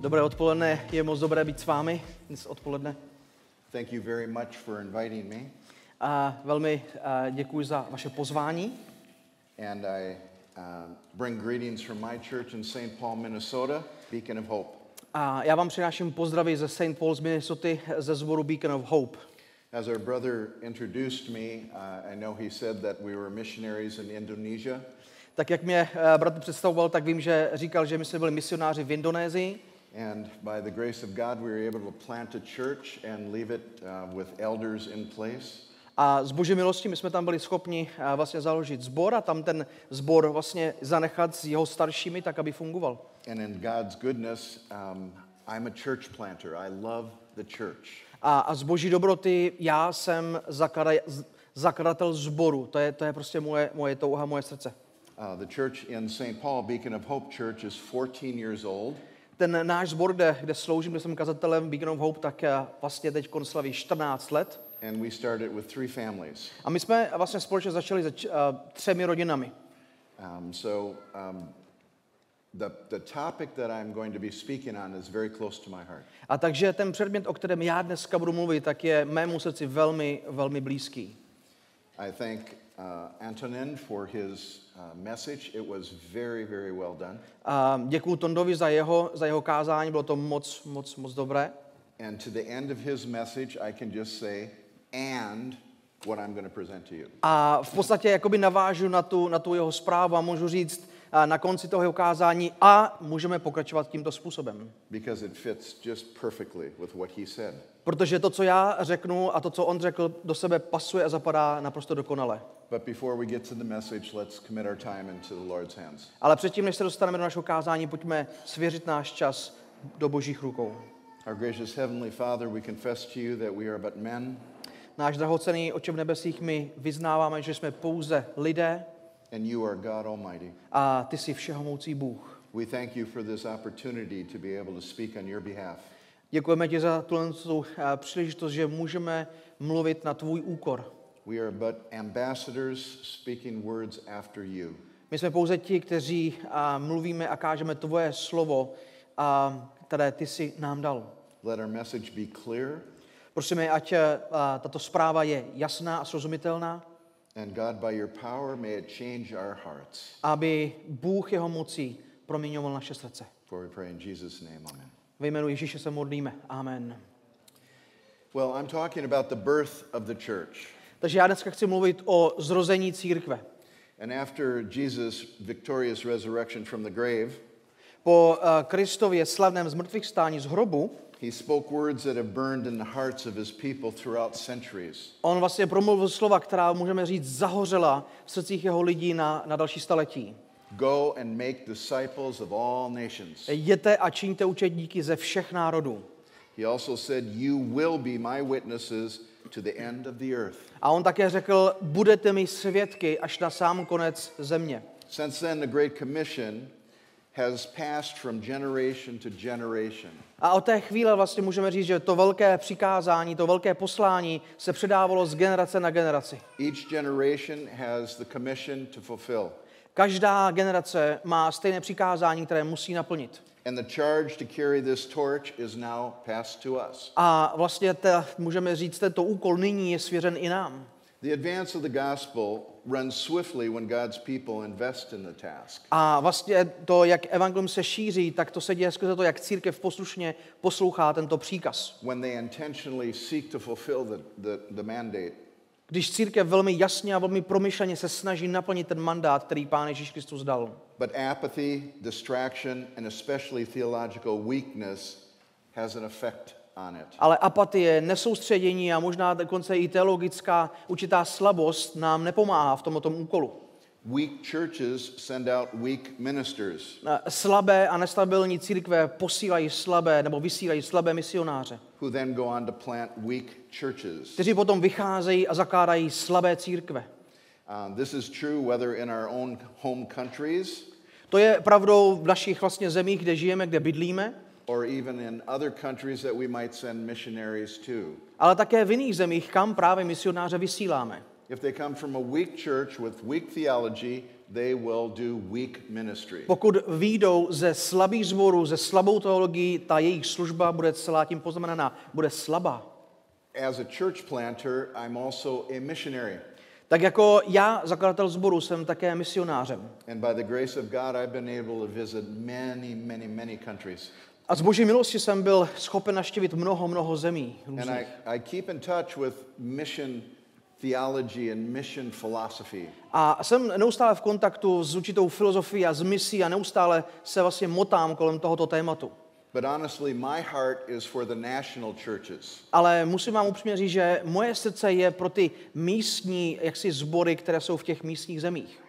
Dobré odpoledne, je moc dobré být s vámi dnes odpoledne. Thank you very much for inviting me. A velmi děkuji za vaše pozvání. And I uh, bring greetings from my church in St. Paul, Minnesota, Beacon of Hope. A já vám přináším pozdravy ze St. Paul z Minnesota ze zboru Beacon of Hope. As our brother introduced me, uh, I know he said that we were missionaries in Indonesia. Tak jak mě eh, bratr představoval, tak vím, že říkal, že my jsme byli misionáři v Indonésii. And by the grace of God, we were able to plant a church and leave it uh, with elders in place. A z boží milosti my jsme tam byli schopni eh, vlastně založit sbor a tam ten sbor vlastně zanechat s jeho staršími, tak aby fungoval. And in God's goodness, um, I'm a church planter. I love the church. A, a z boží dobroty já jsem zakladatel sboru. To je, to je prostě moje, moje touha, moje srdce. Uh, the church in St. Paul, Beacon of Hope Church, is 14 years old. Ten náš sbor, kde, kde sloužím, kde jsem kazatelem Beacon of Hope, tak eh, vlastně teď slaví 14 let. And we started with three families. A my jsme vlastně společně začali se uh, třemi rodinami. Um, so um, the, the topic that I'm going to be speaking on is very close to my heart. A takže ten předmět, o kterém já dneska budu mluvit, tak je mému srdci velmi, velmi blízký. I thank uh, Antonin for his message. It was very, very well done. A děkuji Tondovi za jeho, za jeho kázání, bylo to moc, moc, moc dobré. And to the end of his message, I can just say, and what I'm going to present to you. A v podstatě jakoby navážu na tu, na tu jeho zprávu a můžu říct na konci toho jeho kázání a můžeme pokračovat tímto způsobem. Because it fits just perfectly with what he said. Protože to, co já řeknu a to, co on řekl, do sebe pasuje a zapadá naprosto dokonale. But before we get to the message, let's commit our time into the Lord's hands. Ale předtím, než se dostaneme do našeho kázání, pojďme svěřit náš čas do božích rukou. Our gracious Heavenly Father, we confess to you that we are but men, Náš drahocený oče v nebesích, my vyznáváme, že jsme pouze lidé and you are God Almighty. a ty jsi všehomocí Bůh. We thank you for this opportunity to be able to speak on your behalf. Děkujeme ti za tuhle tu, eh, příležitost, že můžeme mluvit na tvůj úkor. We are but ambassadors speaking words after you. My jsme pouze ti, kteří a, mluvíme a kážeme tvoje slovo, a, které ty si nám dal. Let our message be clear, Prosíme, ať a, tato zpráva je jasná a srozumitelná, and God, by your power, may it change our hearts. aby Bůh jeho mocí proměňoval naše srdce. For we pray in Jesus' name, amen. Ve jménu Ježíše se modlíme. Amen. Well, I'm talking about the birth of the church. Takže já dneska chci mluvit o zrození církve. And after Jesus' victorious resurrection from the grave, Po a, Kristově slavném zmrtvých stání z hrobu, he spoke words that have burned in the hearts of his people throughout centuries. on vlastně promluvil slova, která, můžeme říct, zahořela v srdcích jeho lidí na, na další staletí. Go and make disciples of all nations. Jděte a čiňte učedníky ze všech národů. He also said, You will be my witnesses to the end of the earth. A on také řekl, budete mi svědky až na sám konec země. Since then, the Great Commission has passed from generation to generation. A od té chvíle vlastně můžeme říct, že to velké přikázání, to velké poslání se předávalo z generace na generaci. Each generation has the commission to fulfill. Každá generace má stejné přikázání, které musí naplnit. And the charge to carry this torch is now passed to us. A vlastně ta, můžeme říct, tento úkol nyní je svěřen i nám. The advance of the gospel runs swiftly when God's people invest in the task. A vlastně to, jak evangelium se šíří, tak to se děje skrze to, jak církev poslušně poslouchá tento příkaz. When they intentionally seek to fulfill the, the, the mandate. Když církev velmi jasně a velmi promyšleně se snaží naplnit ten mandát, který Pán Ježíš Kristus dal. But apathy, distraction, and especially theological weakness has an effect. Ale apatie, nesoustředění a možná dokonce i teologická určitá slabost nám nepomáhá v tomto úkolu. Weak churches send out weak ministers. Eh, Slabé a nestabilní církve posílají slabé nebo vysílají slabé misionáře, who then go on to plant weak churches. kteří potom vycházejí a zakládají slabé církve. Um, this is true whether in our own home countries To je pravdou v našich vlastně zemích, kde žijeme, kde bydlíme, or even in other countries that we might send missionaries to. ale také v jiných zemích, kam právě misionáře vysíláme. If they come from a weak church with weak theology, they will do weak ministry. Pokud výjdou ze slabých zborů, ze slabou teologií, ta jejich služba bude celá tím poznamenaná, bude slabá. As a church planter, I'm also a missionary. Tak jako já, zakladatel sboru, jsem také misionářem. A z boží milosti jsem byl schopen naštívit mnoho, mnoho zemí And různých. I, I keep in touch with mission theology and mission philosophy. A jsem neustále v kontaktu s určitou filozofií a s misí a neustále se vlastně motám kolem tohoto tématu. But honestly, my heart is for the national churches. Ale musím vám upřímně říct, že moje srdce je pro ty místní jaksi sbory, které jsou v těch místních zemích.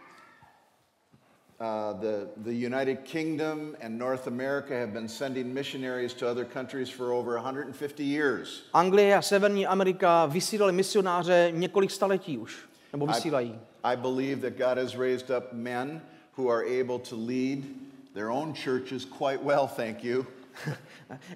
Uh, the, the United Kingdom and North America have been sending missionaries to other countries for over 150 years. Anglie a Severní Amerika vysílali misionáře několik staletí už, nebo vysílají. I believe that God has raised up men who are able to lead their own churches quite well, thank you.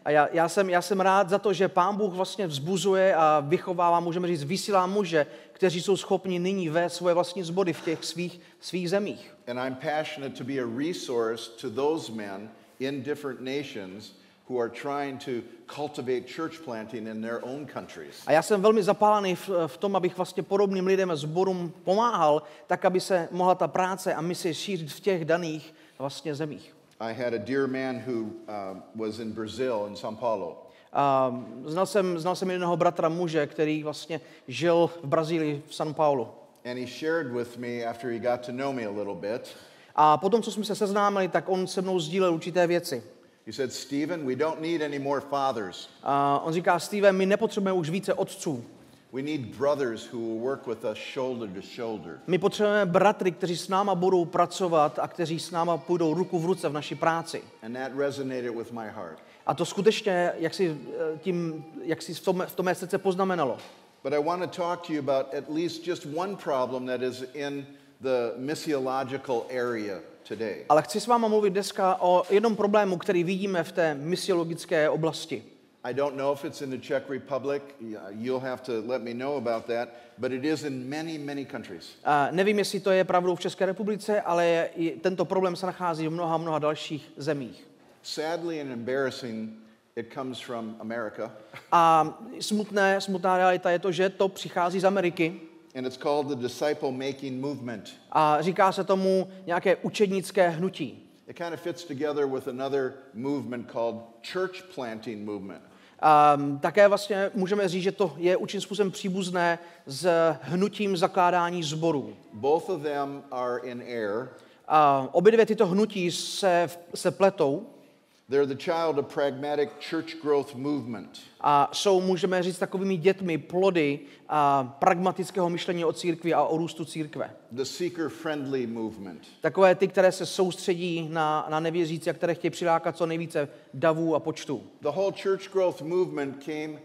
A já, já, jsem, já jsem rád za to, že Pán Bůh vlastně vzbuzuje a vychovává, můžeme říct, vysílá muže, kteří jsou schopni nyní vést svoje vlastní zbody v těch svých, svých zemích. And I'm passionate to be a resource to those men in different nations who are trying to cultivate church planting in their own countries. A já jsem velmi zapálený v, v tom, abych vlastně podobným lidem a zborům pomáhal, tak aby se mohla ta práce a mise šířit v těch daných vlastně zemích. I had a dear man who uh, was in Brazil, in São Paulo. A znal jsem, znal jsem jednoho bratra muže, který vlastně žil v Brazílii, v São Paulo. And he shared with me after he got to know me a little bit. A potom, co jsme se seznámili, tak on se mnou sdílel určité věci. He said, Stephen, we don't need any more fathers. A on říká, Steve, my nepotřebujeme už více otců. We need brothers who will work with us shoulder to shoulder. My potřebujeme bratry, kteří s náma budou pracovat a kteří s náma půjdou ruku v ruce v naší práci. And that resonated with my heart. A to skutečně, jak si, eh, tím, jak si v tom, v tom mé srdce poznamenalo. But I want to talk to you about at least just one problem that is in the missiological area today. Ale chci s váma mluvit dneska o jednom problému, který vidíme v té misiologické oblasti. I don't know if it's in the Czech Republic. You'll have to let me know about that. But it is in many, many countries. A nevím, jestli to je pravdou v České republice, ale tento problém se nachází v mnoha, mnoha dalších zemích. Sadly and embarrassing, it comes from America. A smutné, smutná realita je to, že to přichází z Ameriky And it's called the disciple making movement. a říká se tomu nějaké učednické hnutí. It kind of fits together with another movement called church planting movement. A také vlastně můžeme říct, že to je určitým způsobem příbuzné s hnutím zakládání zborů. Both of them are in air. A obě dvě tyto hnutí se, se pletou They're the child of pragmatic church growth movement. a jsou, můžeme říct, takovými dětmi plody a pragmatického myšlení o církvi a o růstu církve. The seeker friendly movement. Takové ty, které se soustředí na, na nevěřící a které chtějí přilákat co nejvíce davů a počtů. The whole church growth movement came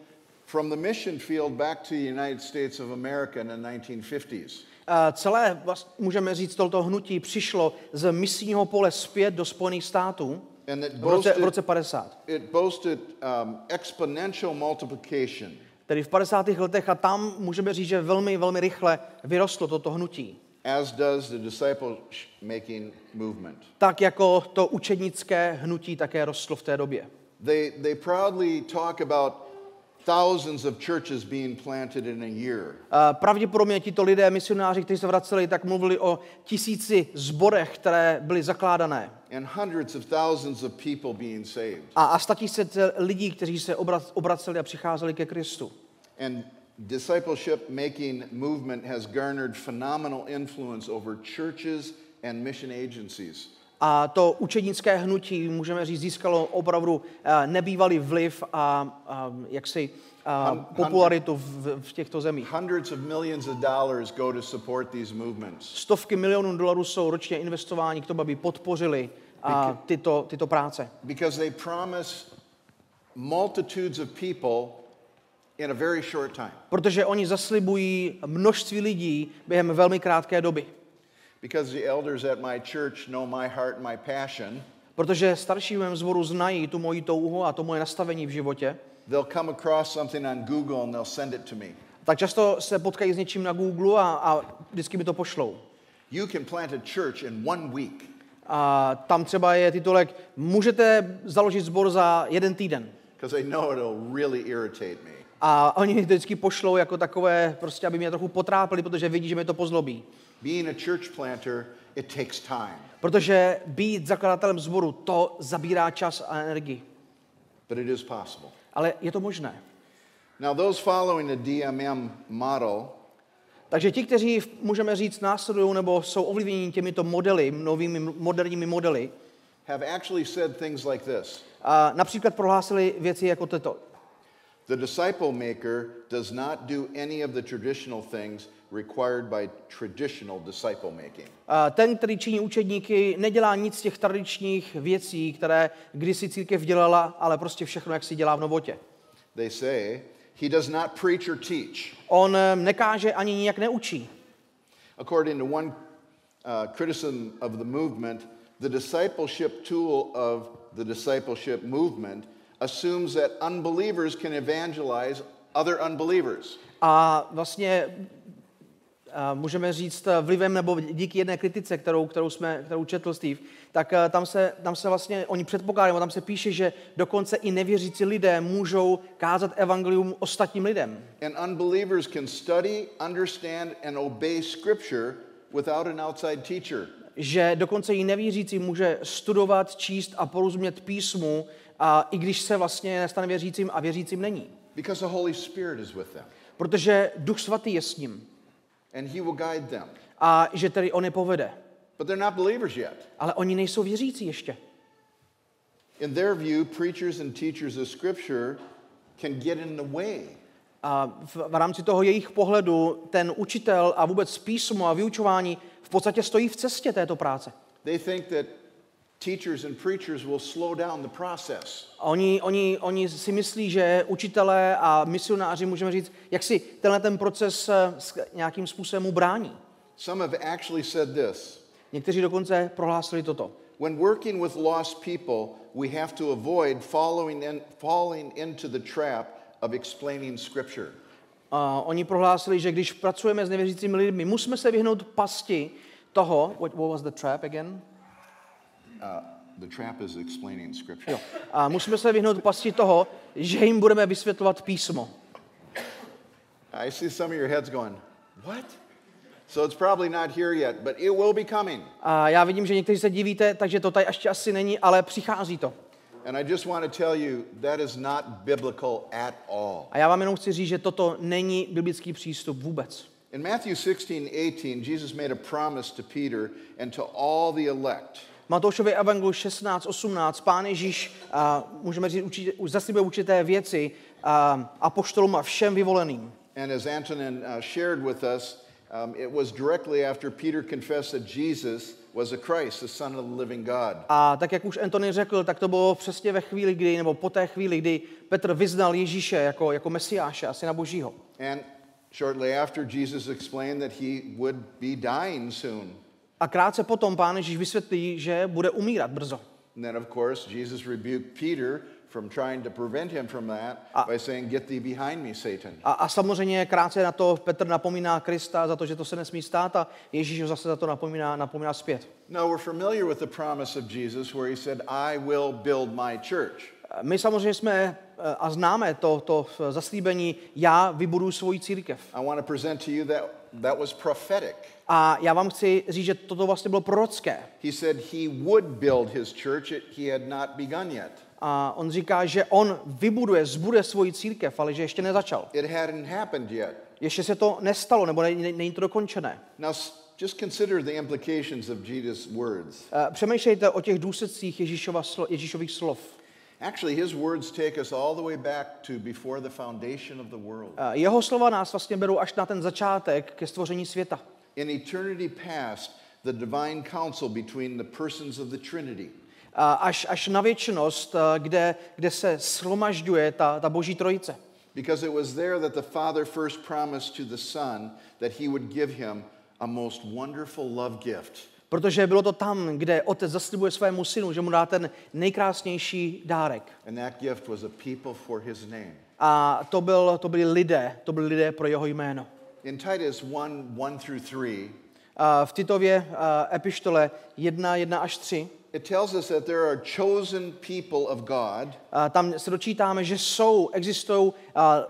from the mission field back to the United States of America in the 1950s. A celé, můžeme říct, toto hnutí přišlo z misijního pole zpět do Spojených států And it v roce, v boasted, roce 50. it boasted um, exponential multiplication. Tedy v 50. letech a tam můžeme říct, že velmi, velmi rychle vyrostlo toto hnutí. as does the disciple making movement. Tak jako to učednické hnutí také rostlo v té době. They, they proudly talk about thousands of churches being planted in a year. A Pravděpodobně tito lidé, misionáři, kteří se vraceli, tak mluvili o tisíci zborech, které byly zakládané. and hundreds of thousands of people being saved. A, a statisíce lidí, kteří se obraceli a přicházeli ke Kristu. And discipleship making movement has garnered phenomenal influence over churches and mission agencies. A to učednické hnutí, můžeme říct, získalo opravdu eh, nebývalý vliv a, a jaksi a Hun- popularitu v, v těchto zemích. Stovky milionů dolarů jsou ročně investováni k tomu, aby podpořili a, tyto, tyto práce. because they promise multitudes of people in a very short time. Protože oni zaslibují množství lidí během velmi krátké doby. Because the elders at my church know my heart and my passion, Protože starší v mém zboru znají tu moji touhu a to moje nastavení v životě, they'll come across something on Google and they'll send it to me. tak často se potkají s něčím na Google a, a vždycky mi to pošlou. You can plant a church in one week. A tam třeba je titulek Můžete založit sbor za jeden týden. Because I know it'll really irritate me. A oni mě vždycky pošlou jako takové, prostě aby mě trochu potrápili, protože vidí, že mě to pozlobí. Being a church planter, it takes time, Protože být zakladatelem sboru, to zabírá čas a energii. but it is possible. Ale je to možné. Now, those following the DMM model Takže ti, kteří, můžeme říct, následují nebo jsou ovlivněni těmito modely, novými moderními modely, have actually said things like this a například prohlásili věci jako toto. The disciple maker does not do any of the traditional things required by traditional disciple making. Ten, který činí učedníky, nedělá nic z těch tradičních věcí, které kdysi církev dělala, ale prostě všechno, jak si dělá v novotě. They say he does not preach or teach. On eh, nekáže ani nijak neučí. According to one uh, criticism of the movement, the discipleship tool of the discipleship movement assumes that unbelievers can evangelize other unbelievers. A vlastně můžeme říct eh, vlivem nebo díky jedné kritice, kterou, kterou, jsme, kterou četl Steve, tak eh, tam se, tam se vlastně, oni předpokládají, tam se píše, že dokonce i nevěřící lidé můžou kázat evangelium ostatním lidem. And unbelievers can study, understand, and obey Scripture without an outside teacher. Že dokonce i nevěřící může studovat, číst a porozumět písmu, a i když se vlastně nestane věřícím a věřícím není. Because the Holy Spirit is with them. Protože Duch Svatý je s ním And He will guide them. a že tedy on je povede. But they're not believers yet. Ale oni nejsou věřící ještě. In their view, preachers and teachers of Scripture can get in the way. A v, v rámci toho jejich pohledu ten učitel a vůbec písmo a vyučování v podstatě stojí v cestě této práce. They think that teachers and preachers will slow down the process. Oni, oni, oni si myslí, že učitelé a misionáři, můžeme říct, jak si tenhle ten proces eh, nějakým způsobem ubrání. Some have actually said this Někteří dokonce prohlásili toto. When working with lost people, we have to avoid following in, falling into the trap of explaining Scripture. A oni prohlásili, že když pracujeme s nevěřícími lidmi, musíme se vyhnout pasti toho, what, what was the trap again? Uh, the trap is explaining Scripture. Jo. A musíme se vyhnout pasti toho, že jim budeme vysvětlovat písmo. I see some of your heads going, What? So it's probably not here yet, but it will be coming. A já vidím, že někteří se divíte, takže to tady ještě asi není, ale přichází to. And I just want to tell you that is not biblical at all. A já vám jenom chci říct, že toto není biblický přístup vůbec. In Matthew 16, 18, Jesus made a promise to Peter and to all the elect. Matoušově evangeliu 16, 18, pán Ježíš, a můžeme říct, určitě, už zaslíbil určité věci a, apoštolům a všem vyvoleným. And as Antonin uh, shared with us, um, it was directly after Peter confessed that Jesus was a Christ, the Son of the living God. A tak, jak už Antony řekl, tak to bylo přesně ve chvíli, kdy, nebo po té chvíli, kdy Petr vyznal Ježíše jako, jako mesiáše a syna božího. And shortly after, Jesus explained that he would be dying soon. A krátce potom pán Ježíš vysvětlí, že bude umírat brzo. And then, of course, Jesus rebuked Peter from trying to prevent him from that by saying, Get thee behind me, Satan. A, a samozřejmě krátce na to Petr napomíná Krista za to, že to se nesmí stát a Ježíš ho zase za to napomíná, napomíná zpět. Now, we're familiar with the promise of Jesus where he said, I will build my church. My samozřejmě jsme eh, a známe to, to zaslíbení, já vybudu svoji církev. I want to present to you that that was prophetic. A já vám chci říct, že toto vlastně bylo prorocké. He said he would build his church, it, he had not begun yet. A on říká, že on vybuduje, zbude svoji církev, ale že ještě nezačal. It hadn't happened yet. Ještě se to nestalo, nebo ne- ne- není to dokončené. Now, just consider the implications of Jesus' words. Eh, Přemýšlejte o těch důsledcích Ježíšova, slo- Ježíšových slov. Actually, his words take us all the way back to before the foundation of the world. Eh, Jeho slova nás vlastně berou až na ten začátek ke stvoření světa. In eternity past, the divine counsel between the persons of the Trinity. A Až, až na věčnost, eh, kde, kde se shromažďuje ta, ta boží trojice. Because it was there that the Father first promised to the Son that he would give him a most wonderful love gift. Protože bylo to tam, kde otec zaslibuje svému synu, že mu dá ten nejkrásnější dárek. And that gift was a people for his name. A to, byl, to byli lidé, to byli lidé pro jeho jméno. In Titus 1 1 through 3, v Titově uh, epištole 1, 1 až 3, it tells us that there are chosen people of God uh, tam se dočítáme, že jsou, existují uh,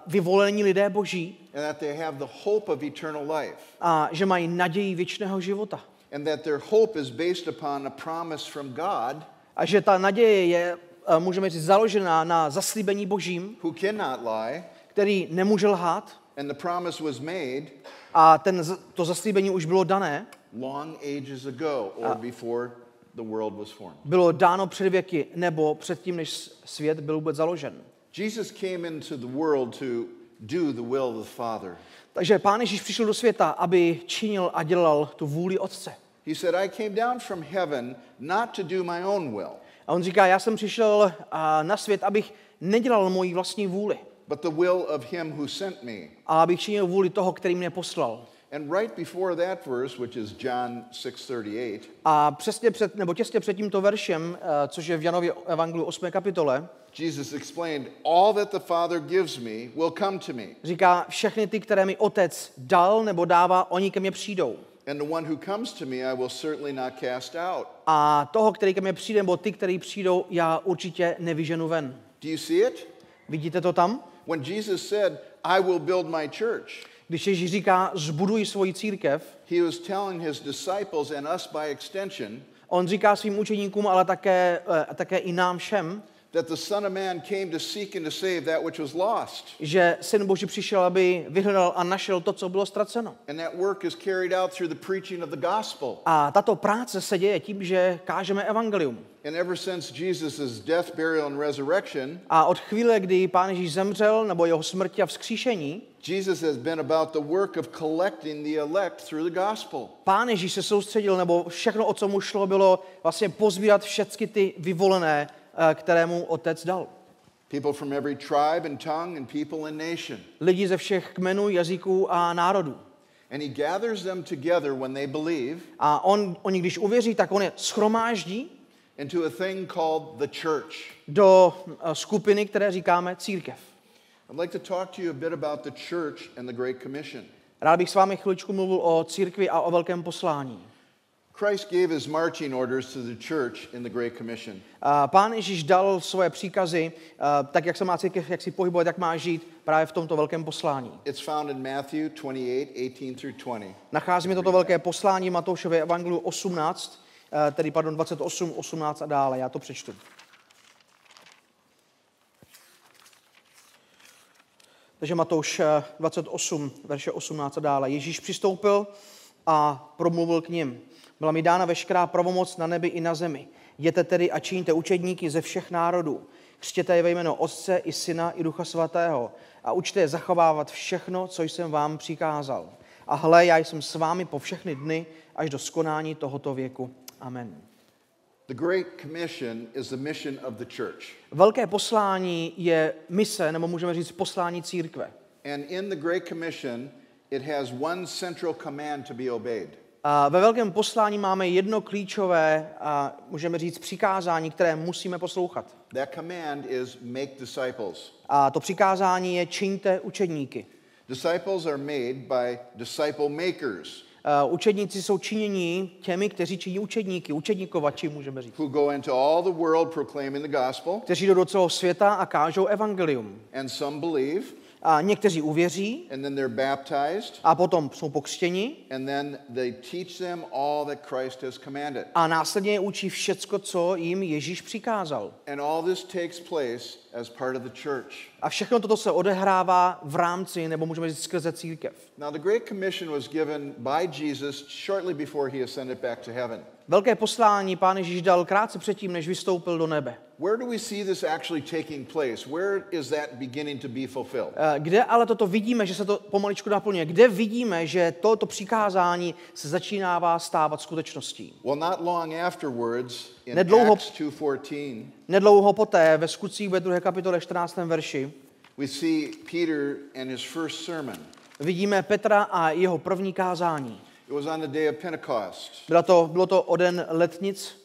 vyvolení lidé boží and that they have the hope of eternal life. a že mají naději věčného života. And that their hope is based upon a promise from God A že ta naděje je, uh, můžeme říct, založená na zaslíbení božím, who cannot lie. který nemůže lhát And the promise was made a ten, to zaslíbení už bylo dané, long ages ago or before the world was formed. bylo dáno před věky nebo předtím, než svět byl vůbec založen. Jesus came into the world to do the will of the Father. Takže Pán Ježíš přišel do světa, aby činil a dělal tu vůli Otce. He said, I came down from heaven not to do my own will, A on říká, já jsem přišel a, na svět, abych nedělal moji vlastní vůli, but the will of him who sent me. ale abych činil vůli toho, který mě poslal. And right before that verse, which is John 6:38, A přesně před, nebo těsně před tímto veršem, což je v Janově evangeliu 8. kapitole, Jesus explained, All that the Father gives me will come to me, říká, všechny ty, které mi otec dal nebo dává, oni ke mně přijdou. and the one who comes to me I will certainly not cast out. A toho, který ke mně přijde, nebo ty, který přijdou, já určitě nevyženu ven. Do you see it? Vidíte to tam? When Jesus said, I will build my church, Když Ježíš říká, zbuduj svoji církev, he was telling his disciples and us by extension on říká svým učeníkům, ale také, eh, také i nám všem, that the Son of Man came to seek and to save that which was lost. že Syn Boží přišel, aby vyhledal a našel to, co bylo ztraceno. And that work is carried out through the preaching of the gospel. A tato práce se děje tím, že kážeme evangelium. And ever since Jesus' death, burial, and resurrection, A od chvíle, kdy Pán Ježíš zemřel, nebo jeho smrti a vzkříšení, Jesus has been about the work of collecting the elect through the gospel. Pán Ježíš se soustředil, nebo všechno, o co mu šlo, bylo vlastně pozbírat všechny ty vyvolené, kterému otec dal. People from every tribe and tongue and people and nation. Lidi ze všech kmenů, jazyků a národů. And he gathers them together when they believe A on, oni, když uvěří, tak on je schromáždí into a thing called the church. do eh, skupiny, které říkáme církev. I'd like to talk to you a bit about the church and the Great Commission. Rád bych s vámi chviličku mluvil o církvi a o velkém poslání. Christ gave his marching orders to the church in the Great Commission. Pán Ježíš dal svoje příkazy, eh, tak jak se má církev, jak si pohybovat, jak má žít právě v tomto velkém poslání. It's found in Matthew 28, 18 through 20. Nacházíme toto velké poslání v Matoušově evangeliu 18, eh, tedy pardon, 28, 18 a dále. Já to přečtu. Takže Matouš eh, 28, verše 18 a dále. Ježíš přistoupil a promluvil k ním. Byla mi dána veškerá pravomoc na nebi i na zemi. Jděte tedy a činíte učedníky ze všech národů. Křtěte je ve jméno Otce i Syna i Ducha Svatého a učte je zachovávat všechno, co jsem vám přikázal. A hle, já jsem s vámi po všechny dny až do skonání tohoto věku. Amen. The Great Commission is the mission of the church. Velké poslání je mise, nebo můžeme říct poslání církve. And in the Great Commission, it has one central command to be obeyed. A ve velkém poslání máme jedno klíčové, a můžeme říct, přikázání, které musíme poslouchat. That command is make disciples. A to přikázání je čiňte učedníky. Disciples are made by disciple makers Uh, učedníci jsou činění těmi, kteří činí učedníky, učedníkovači, můžeme říct. who go into all the world proclaiming the gospel, Kteří jdou do celého světa a kážou evangelium. and some believe, A někteří uvěří and then they're baptized, a potom jsou pokřtěni and then they teach them all that Christ has commanded. a následně je učí všecko, co jim Ježíš přikázal. And all this takes place as part of the church. A všechno toto se odehrává v rámci, nebo můžeme říct skrze církev. Now, the Great Commission was given by Jesus shortly before he ascended back to heaven. Velké poslání pán Ježíš dal krátce předtím, než vystoupil do nebe. Where do we see this actually taking place? Where is that beginning to be fulfilled? Eh, Kde ale toto vidíme, že se to pomaličku naplňuje? Kde vidíme, že toto přikázání se začínává stávat skutečností? Well, not long afterwards, in Nedlouho- Acts 2.14, Nedlouho poté, ve skutcích ve 2. kapitole 14. verši, we see Peter and his first sermon. vidíme Petra a jeho první kázání. It was on the day of Pentecost, Bylo to, bylo to o den letnic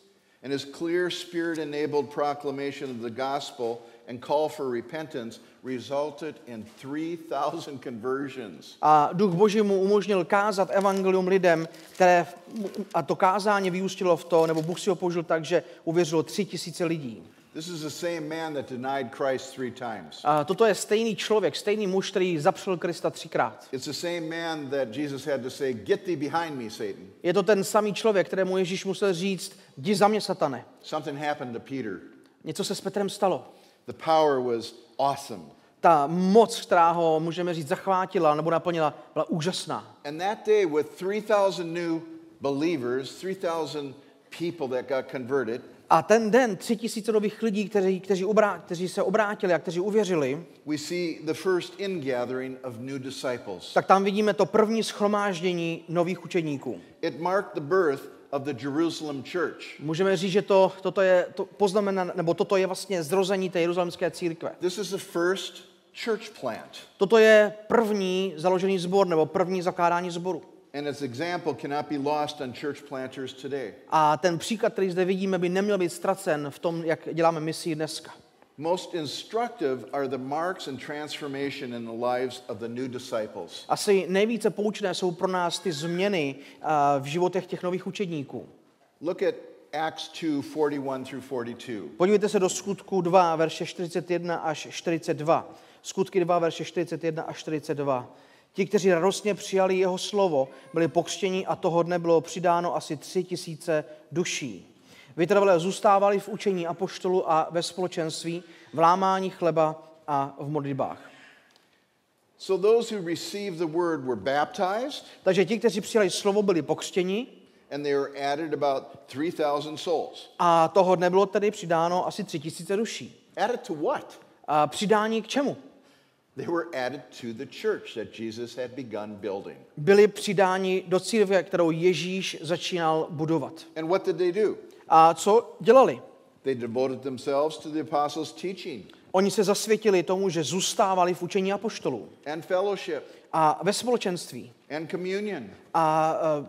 and his clear spirit enabled proclamation of the gospel and call for repentance resulted in 3,000 conversions. A duch boží mu umožnil kázat evangelium lidem, které, a to kázání vyústilo v to, nebo Bůh si ho použil tak, že uvěřilo tři tisíce lidí. This is the same man that denied Christ three times. A toto je stejný člověk, stejný muž, který zapřel Krista třikrát. It's the same man that Jesus had to say, Get thee behind me, Satan. Je to ten samý člověk, kterému Ježíš musel říct, jdi za mě, satane. Something happened to Peter. Něco se s Petrem stalo. The power was awesome. Ta moc, která ho, můžeme říct, zachvátila nebo naplnila, byla úžasná. And that day, with 3,000 new believers, 3,000 people that got converted, A ten den tři tisíce nových lidí, kteří, kteří, obrá, kteří se obrátili a kteří uvěřili, we see the first ingathering of new disciples. tak tam vidíme to první schromáždění nových učeníků. It marked the birth of the Jerusalem church. Můžeme říct, že to, toto je to poznamená, nebo toto je vlastně zrození té jeruzalemské církve. This is the first church plant. Toto je první založený sbor, nebo první zakládání sboru. And its example cannot be lost on church planters today. A ten příklad, který zde vidíme, by neměl být ztracen v tom, jak děláme misi dneska. Most instructive are the marks and transformation in the lives of the new disciples. Asi nejvíce poučné jsou pro nás ty změny a, v životech těch nových učedníků. Look at Acts 2 41 through 42. Podívejte se do skutku 2, verše 41 až 42. Skutky 2, verše 41 až 42. Ti, kteří radostně přijali jeho slovo, byli pokřtěni a toho dne bylo přidáno asi tři tisíce duší. Vytrvalé zůstávali v učení apoštolu a ve společenství, v lámání chleba a v modlitbách. So those who received the word were baptized, Takže ti, kteří přijali slovo, byli pokřtěni and they were added about 3,000 souls. a toho dne bylo tedy přidáno asi tři tisíce duší. Added to what? A přidání k čemu? Byli přidáni do církve, kterou Ježíš začínal budovat. And what did they do? A co dělali? They devoted themselves to the apostles' teaching Oni se zasvětili tomu, že zůstávali v učení apoštolů and fellowship a ve společenství and communion a e,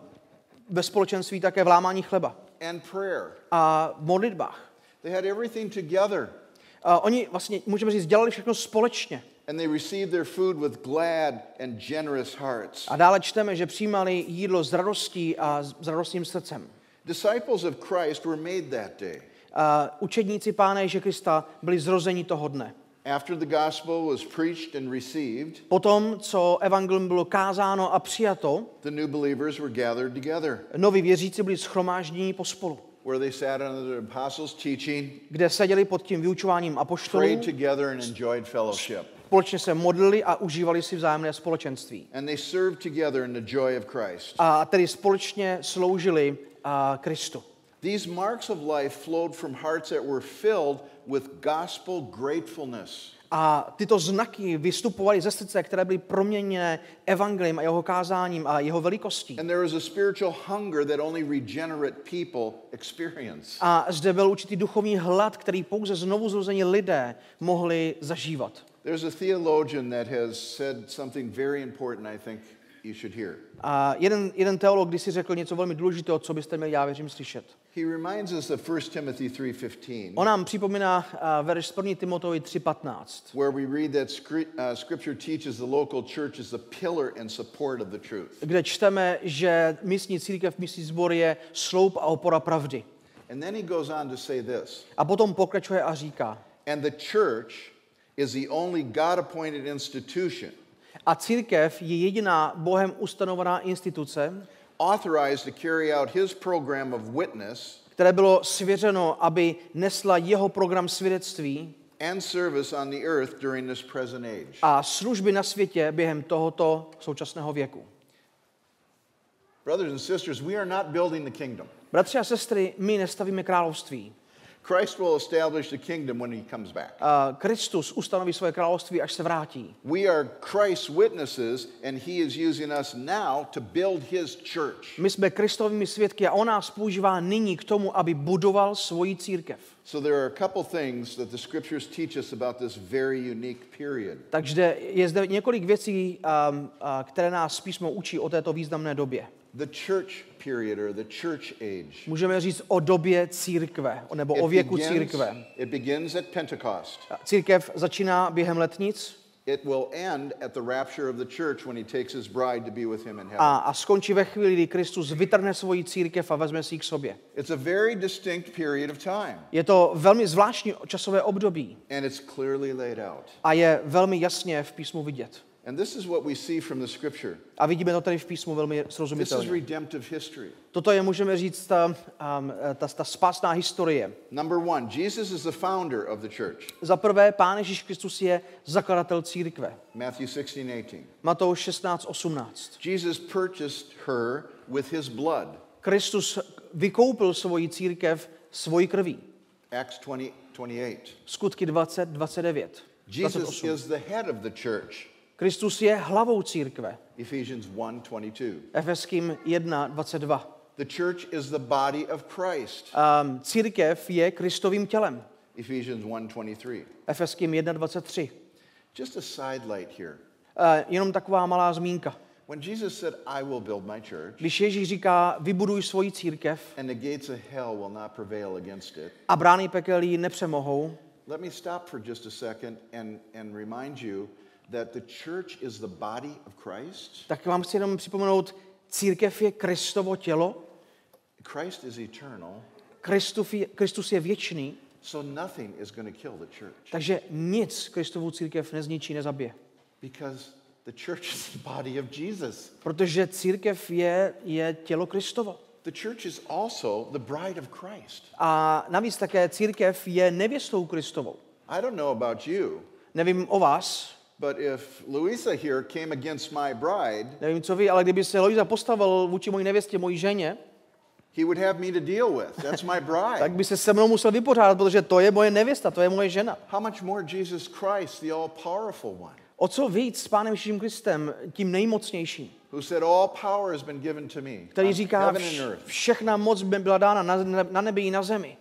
ve společenství také v lámání chleba and prayer. a v modlitbách. They had everything together. A oni vlastně, můžeme říct, dělali všechno společně. And they received their food with glad and generous hearts. A dále čteme, že přijímali jídlo s radostí a s radostným srdcem. Disciples of Christ were made that day. A učedníci Pána Ježíše Krista byli zrozeni toho dne. After the gospel was preached and received, Potom, co evangelium bylo kázáno a přijato, the new believers were gathered together, noví věřící byli schromáždění pospolu, where they sat under the apostles' teaching, kde seděli pod tím vyučováním apoštolů, prayed together, and enjoyed fellowship. Společně se modlili a užívali si vzájemné společenství. And they served together in the joy of Christ. A tedy společně sloužili a, Kristu. These marks of life flowed from hearts that were filled with gospel gratefulness. A tyto znaky vystupovaly ze srdce, které byly proměněné evangeliem a jeho kázáním a jeho velikostí. And there was a that only. A zde byl určitý duchovní hlad, který pouze znovu zrození lidé mohli zažívat. There's a theologian that has said something very important, I think you should hear. A jeden, jeden teolog když si řekl něco velmi důležitého, co byste měli, já věřím, slyšet. He reminds us of 1 Timothy 3:15, On nám připomíná a, verš z 1. Timoteovi 3.15, where we read that scri- uh, scripture teaches the local church is a pillar and support of the truth. kde čteme, že místní církev, místní sbor je sloup a opora pravdy. And then he goes on to say this, A potom pokračuje a říká, and the church is the only God-appointed institution a církev je jediná Bohem ustanovená instituce, authorized to carry out his program of witness které bylo svěřeno, aby nesla jeho program svědectví and service on the earth during this present age. a služby na světě během tohoto současného věku. Brothers and sisters, we are not building the kingdom. Bratři a sestry, my nestavíme království. Christ will establish the kingdom when he comes back. A Kristus ustanoví svoje království, až se vrátí. We are Christ's witnesses, and he is using us now to build his church. My jsme Kristovými svědky a on nás používá nyní k tomu, aby budoval svoji církev. So there are a couple things that the scriptures teach us about this very unique period. Takže je zde několik věcí, um, a, které nás písmo učí o této významné době. The church period or the church age. Můžeme říct o době církve, nebo o It věku begins, církve. it begins at Pentecost. Církev začíná během letnic It will end at the rapture of the church when he takes his bride to be with him in heaven. a, a skončí ve chvíli, kdy Kristus vytrhne svoji církev a vezme si ji k sobě. It's a very distinct period of time, Je to velmi zvláštní časové období and it's clearly laid out. a je velmi jasně v písmu vidět. And this is what we see from the scripture. A vidíme to tady v písmu velmi This is srozumitelně. redemptive history. Toto je, můžeme říct, ta, um, ta, ta spásná historie. Number one, Jesus is the founder of the church. Za prvé, Pán Ježíš Kristus je zakladatel církve. Matthew 16, 18. Matouš 16, 18. Jesus purchased her with his blood. Kristus vykoupil svoji církev svojí krví. Acts 20, 28. Skutky 20, 29. Jesus 28. is the head of the church. Kristus je hlavou církve. Ephesians 1, 22. Efeským 1, 22. The church is the body of Christ. Um, církev je Kristovým tělem. Ephesians 1, 23. Efeským 1, 23. Just a sidelight here. Uh, jenom taková malá zmínka. When Jesus said, I will build my church, Když Ježíš říká, vybuduj svoji církev and the gates of hell will not prevail against it, a brány pekel ji nepřemohou, let me stop for just a second and, and remind you that the church is the body of Christ. tak vám chci jenom připomenout, církev je Kristovo tělo, Christ is eternal, Kristuf je, Kristus je věčný, so nothing is going to kill the church takže nic Kristovu církev nezničí, nezabije. because the church is the body of Jesus. Protože církev je, je tělo Kristovo. The church is also the bride of Christ. A navíc také církev je nevěstou Kristovou. I don't know about you, Nevím o vás, but if Louisa here came against my bride, nevím co vy, ale kdyby se Lojza postavil vůči mojí nevěstě, mojí ženě, he would have me to deal with. That's my tak bride. by se se mnou musel vypořádat, protože to je moje nevěsta, to je moje žena. How much more Jesus Christ, the all powerful one, O co víc s Pánem Ježíšem Kristem, tím nejmocnějším, who said, All power has been given to me, který říká, vš- všechna moc by byla dána na, na nebi i na zemi.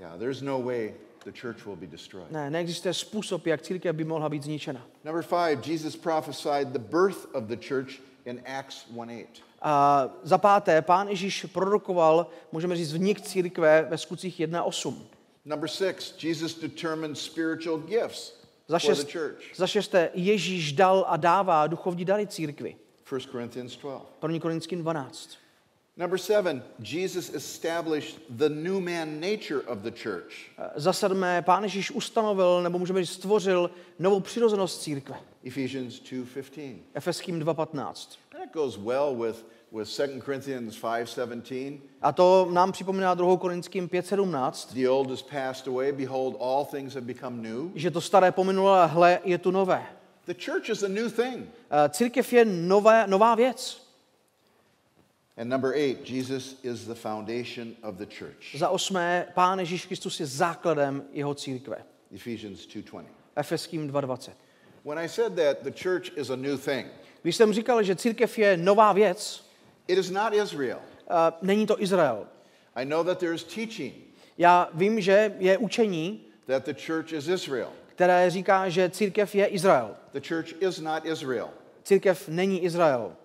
Yeah, there's no way the church will be destroyed. Ne, neexistuje způsob, jak církev by mohla být zničena. Number five, Jesus prophesied the birth of the church in Acts 1 8. A za páté, pán Ježíš prorokoval, můžeme říct, vnik církve ve skutcích 1.8. Number six, Jesus determined spiritual gifts Za, for the šest, church. za šesté, Ježíš dal a dává duchovní dary církvi. 1 Corinthians 12. 1. Korinským 12. Number seven, Jesus established the new man nature of the church. Za sedmé, pán Ježíš ustanovil, nebo můžeme říct, stvořil novou přirozenost církve. Ephesians 2.15. Efeským 2.15. That goes well with, with 2 Corinthians 5.17. A to nám připomíná 2. Korinským 5.17, The old is passed away. Behold, all things have become new. že to staré pominulo, ale hle, je tu nové. The church is a new thing. Eh, Církev je nové, nová věc. And number eight, Jesus is the foundation of the church. Za osmé, pán Ježíš Kristus je základem jeho církve. Ephesians 2.20. Efeským 2.20. When I said that the church is a new thing, Když jsem říkal, že církev je nová věc, it is not Israel. eh, není to Izrael. I know that there is teaching Já vím, že je učení, that the church is Israel. které říká, že církev je Izrael. The church is not Israel. Církev není Izrael.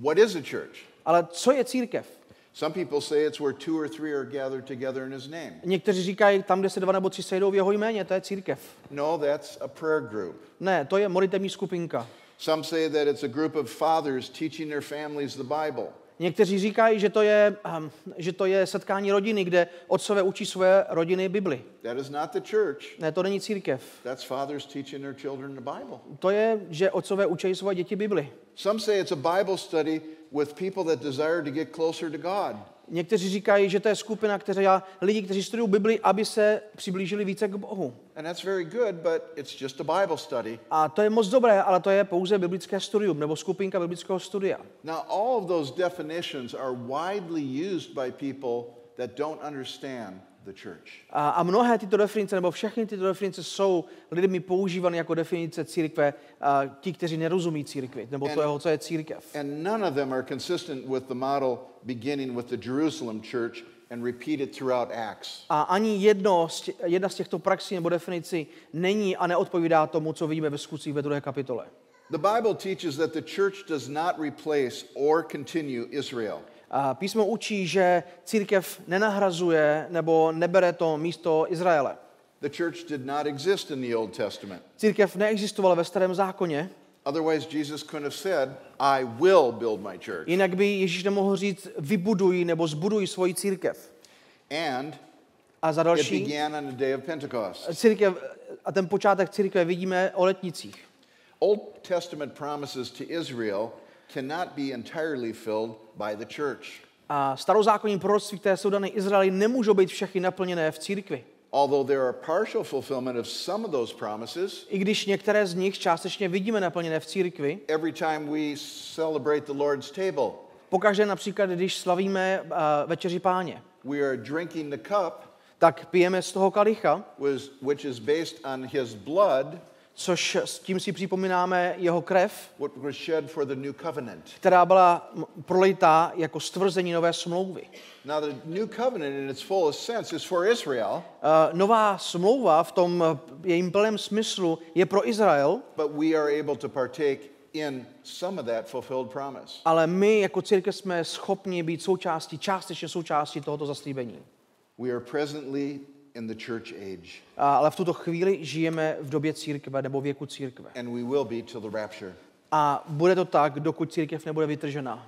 What is a church? Ale co je církev? Some people say it's where two or three are gathered together in his name. Někteří říkají, tam, kde se dva nebo tři sejdou v jeho jméně, to je církev. No, that's a prayer group. Ne, to je modlitevní skupinka. Some say that it's a group of fathers teaching their families the Bible. Někteří říkají, že to je, um, že to je setkání rodiny, kde otcové učí své rodiny Bibli. That is not the church. Ne, to není církev. That's fathers teaching their children the Bible. To je, že otcové učí své děti Bibli. Some say it's a Bible study with people that desire to get closer to God. Někteří říkají, že to je skupina, která, lidi, kteří studují Bibli, aby se přiblížili více k Bohu. And that's very good, but it's just a Bible study. A to je moc dobré, ale to je pouze biblické studium nebo skupinka biblického studia. Now, all of those definitions are widely used by people that don't understand the church. A, a mnohé tyto definice, nebo všechny tyto definice jsou lidmi používány jako definice církve, a ti, kteří nerozumí církvi, nebo And- toho, co je církev. And none of them are consistent with the model beginning with the Jerusalem church and repeated throughout Acts. A ani jedno z tě, jedna z těchto praxí nebo definicí není a neodpovídá tomu, co vidíme ve skutcích ve druhé kapitole. The Bible teaches that the church does not replace or continue Israel. A písmo učí, že církev nenahrazuje nebo nebere to místo Izraele. The church did not exist in the Old Testament. Církev neexistovala ve starém zákoně, Otherwise, Jesus couldn't have said, I will build my church. jinak by Ježíš nemohl říct vybuduj nebo zbuduj svoji církev. And A za it další, began on the day of Pentecost. církev, a ten počátek církve vidíme o letnicích. Old Testament promises to Israel cannot be entirely filled by the church. A starozákonní proroctví, které jsou dané Izraeli, nemůžou být všechny naplněné v církvi. Although there are partial fulfillment of some of those promises, I když některé z nich částečně vidíme naplněné v církvi, every time we celebrate the Lord's table, pokaždé například, když slavíme uh, večeři páně, we are drinking the cup tak pijeme z toho kalicha, which is based on his blood, což s tím si připomínáme jeho krev, what was shed for the new covenant. která byla prolitá jako stvrzení nové smlouvy. Now, the new covenant in its fullest sense is for Israel, Uh, nová smlouva v tom uh, jejím plném smyslu je pro Izrael, but we are able to partake in some of that fulfilled promise. ale my jako církev jsme schopni být součástí, částečně součástí tohoto zaslíbení. We are presently in the church age, A, ale v tuto chvíli žijeme v době církve nebo věku církve. and we will be till the rapture. A bude to tak, dokud církev nebude vytržena.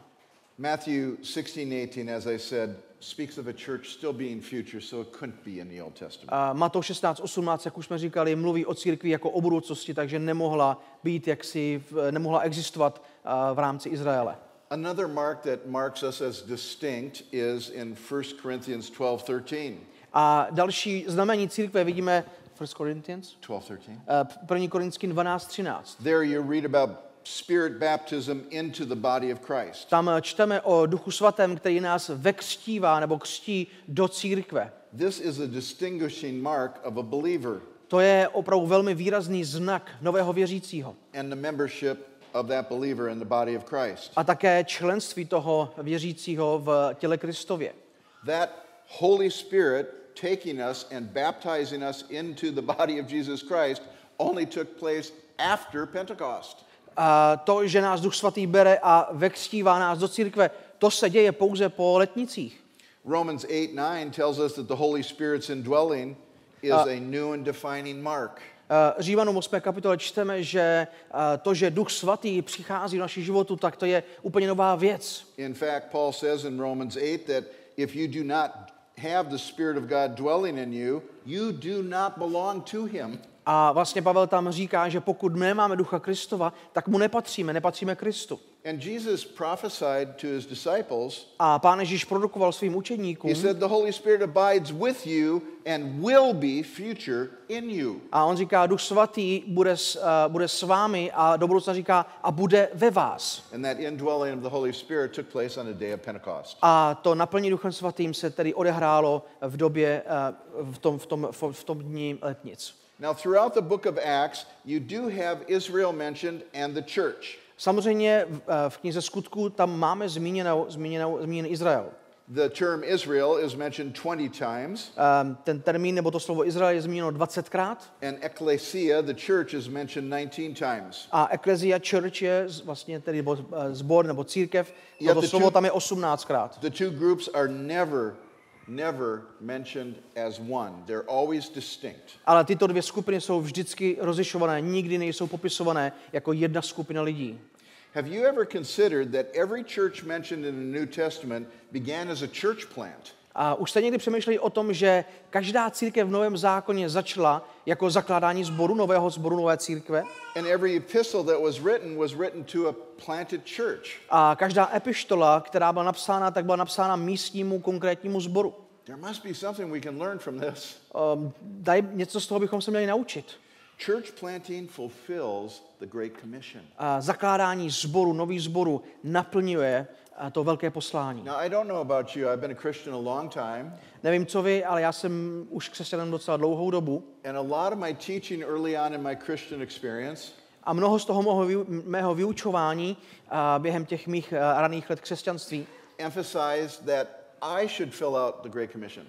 Matthew 16, 18, as I said, speaks of a church still being future, so it couldn't be in the Old Testament. A Matouš 16, 18, jak už jsme říkali, mluví o církvi jako o budoucnosti, takže nemohla být jaksi, nemohla existovat v rámci Izraele. Another mark that marks us as distinct is in 1 Corinthians 12, 13. A další znamení církve vidíme 1 Corinthians, 12, 13. eh, 1. Korinským 12, 13. There you read about spirit baptism into the body of Christ. Tam eh, čteme o Duchu Svatém, který nás vekřtívá nebo křtí do církve. This is a distinguishing mark of a believer To je opravdu velmi výrazný znak nového věřícího. and the membership of that believer in the body of Christ. A také členství toho věřícího v těle Kristově. That Holy Spirit taking us and baptizing us into the body of Jesus Christ only took place after Pentecost. A to, že nás Duch Svatý bere a vekřtívá nás do církve, to se děje pouze po letnicích. Romans 8 9 tells us that the Holy Spirit's indwelling is a new and defining mark. Římanům 8. kapitole čteme, že to, že Duch Svatý přichází do naší životu, tak to je úplně nová věc. In fact, Paul says in Romans 8 that if you do not have the Spirit of God dwelling in you, you do not belong to Him. A vlastně Pavel tam říká, že pokud nemáme Ducha Kristova, tak mu nepatříme, nepatříme Kristu. And Jesus prophesied to his disciples. A pán Ježíš produkoval svým učeníkům He said, The Holy Spirit abides with you and will be future in you. a on říká, Duch Svatý bude, s- eh, bude s vámi a do budoucna říká, a bude ve vás. And that indwelling of the Holy Spirit took place on the day of Pentecost. A to naplnění Duchem Svatým se tedy odehrálo v době, eh, v tom, v tom, v tom dní letnic. Now, throughout the book of Acts, you do have Israel mentioned and the church. Samozřejmě v, eh, knize skutku tam máme zmíněnou, zmíněnou, zmíněný Izrael. The term Israel is mentioned 20 times, Um, ten termín nebo to slovo Izrael je zmíněno 20krát and ecclesia, the church, is mentioned 19 times. a ecclesia church je vlastně tedy eh, zbor nebo církev, to slovo tam je 18krát. The two groups are never, never mentioned as one. They're always distinct. Ale tyto dvě skupiny jsou vždycky rozlišované, nikdy nejsou popisované jako jedna skupina lidí. Have you ever considered that every church mentioned in the New Testament began as a church plant? A už jste někdy přemýšleli o tom, že každá církev v Novém zákoně začala jako zakládání sboru, nového sboru, nové církve And every epistle that was written was written to a planted church. a každá epištola, která byla napsána, tak byla napsána místnímu konkrétnímu sboru. There must be something we can learn from this. Um, daj něco z toho bychom se měli naučit. Church planting fulfills the Great Commission. A zakládání sboru, nový sboru naplňuje a, to velké poslání. Now, I don't know about you, I've been a Christian a long time, Nevím, co vy, ale já jsem už křesťanem docela dlouhou dobu and a lot of my teaching early on in my Christian experience a mnoho z toho mého, mého vyučování a, během těch mých raných let křesťanství emphasized that I should fill out the Great Commission,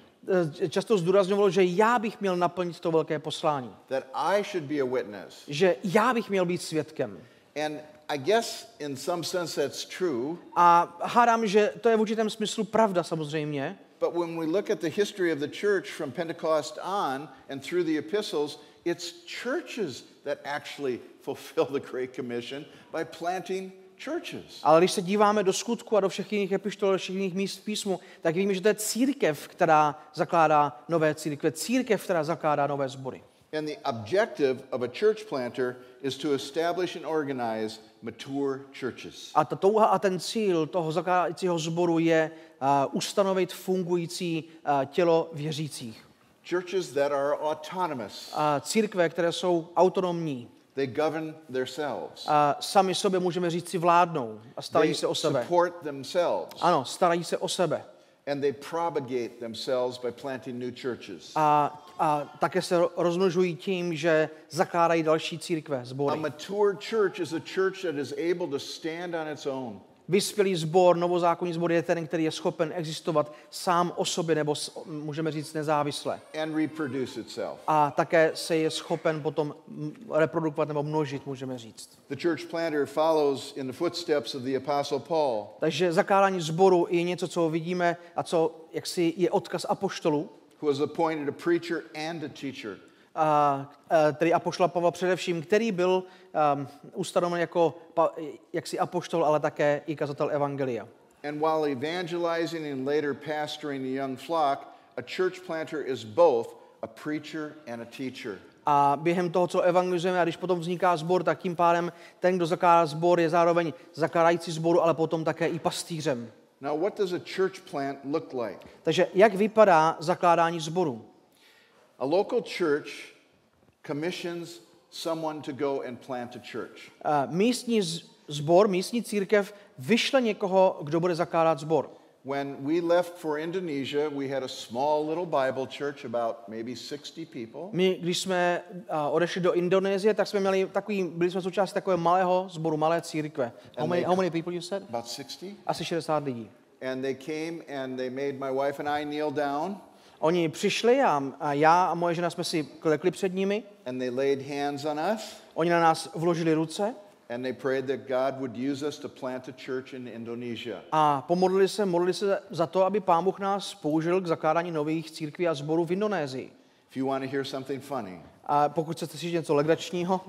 e, často zdůrazňovalo, že já bych měl naplnit to velké poslání. that I should be a witness. Že já bych měl být svědkem. And I guess in some sense that's true, A hádám, že to je v určitém smyslu pravda samozřejmě, but when we look at the history of the church from Pentecost on and through the epistles, it's churches that actually fulfill the Great Commission by planting churches. ale když se díváme do skutku a do všech jiných epištol, do všech jiných míst v písmu, tak víme, že to je církev, která zakládá nové církve, církev, která zakládá nové sbory. And the objective of a church planter is to establish and organize mature churches. A ta touha a ten cíl toho zakládajícího sboru je uh, ustanovit fungující uh, tělo věřících. Churches that are autonomous. A církve, které jsou autonomní, They govern themselves. a sami sobě můžeme říct si vládnou a starají They se o sebe. support themselves. Ano, starají se o sebe. And they propagate themselves by planting new churches. A, a také se ro- rozmnožují tím, že zakládají další církve, A sbory. mature church is a church that is able to stand on its own. Vyspělý sbor, novozákonní sbor je ten, který je schopen existovat sám o sobě, nebo s, můžeme říct nezávisle. and reproduce itself. A také se je schopen potom reprodukovat nebo množit, můžeme říct. The church planter follows in the footsteps of the Apostle Paul, Takže zakládání sboru je něco, co vidíme a co jaksi je odkaz apoštolů, who was appointed a preacher and a teacher. a, a, tedy apoštola Pavla především, který byl um, ustanoven jako pa, jaksi apoštol, ale také i kazatel evangelia. And while evangelizing and later pastoring the young flock, a church planter is both a preacher and a teacher. A během toho, co evangelizujeme, a když potom vzniká sbor, tak tím pádem ten, kdo zakládá sbor, je zároveň zakládající sboru, ale potom také i pastýřem. Now, what does a church plant look like? Takže jak vypadá zakládání sboru? A local church commissions someone to go and plant a church. A místní z- sbor, místní církev vyšle někoho, kdo bude zakládat sbor. When we left for Indonesia, we had a small little Bible church, about maybe 60 people. My, když jsme a, odešli do Indonésie, tak jsme měli takový, byli jsme součástí takového malého sboru, malé církve. How many, how many people you said? About 60. Asi 60 lidí. And they came and they made my wife and I kneel down Oni přišli a, a já a moje žena jsme si klekli před nimi. and they laid hands on us Oni na nás vložili ruce and they prayed that God would use us to plant a church in Indonesia. a pomodlili se, modlili se za to, aby Pán Bůh nás použil k zakládání nových církví a sborů v Indonésii. If you want to hear something funny, A pokud chcete slyšet něco legračního,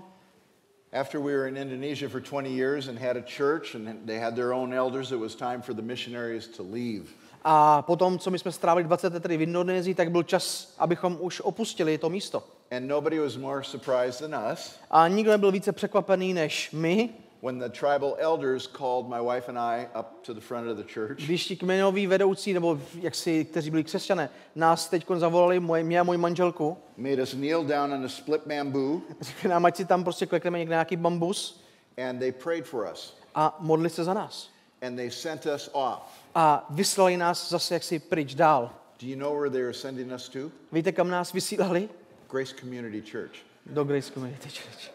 after we were in Indonesia for 20 years and had a church and they had their own elders, it was time for the missionaries to leave. A potom, co my jsme strávili 20 let v Indonésii, tak byl čas, abychom už opustili to místo. And nobody was more surprised than us A nikdo nebyl více překvapený než my, when the tribal elders called my wife and I up to the front of the church když ti kmenoví vedoucí, nebo jaksi, kteří byli křesťané, nás teď zavolali, moje, mě a moji manželku, made us kneel down on a split bamboo, řekli nám, ať si tam prostě klekneme někde nějaký bambus and they prayed for us. a modli se za nás. And they sent us off. A vyslali nás zase jaksi pryč dál. Do you know where they were sending us to? Víte, kam nás vysílali? Grace Community Church Do Grace Community Church.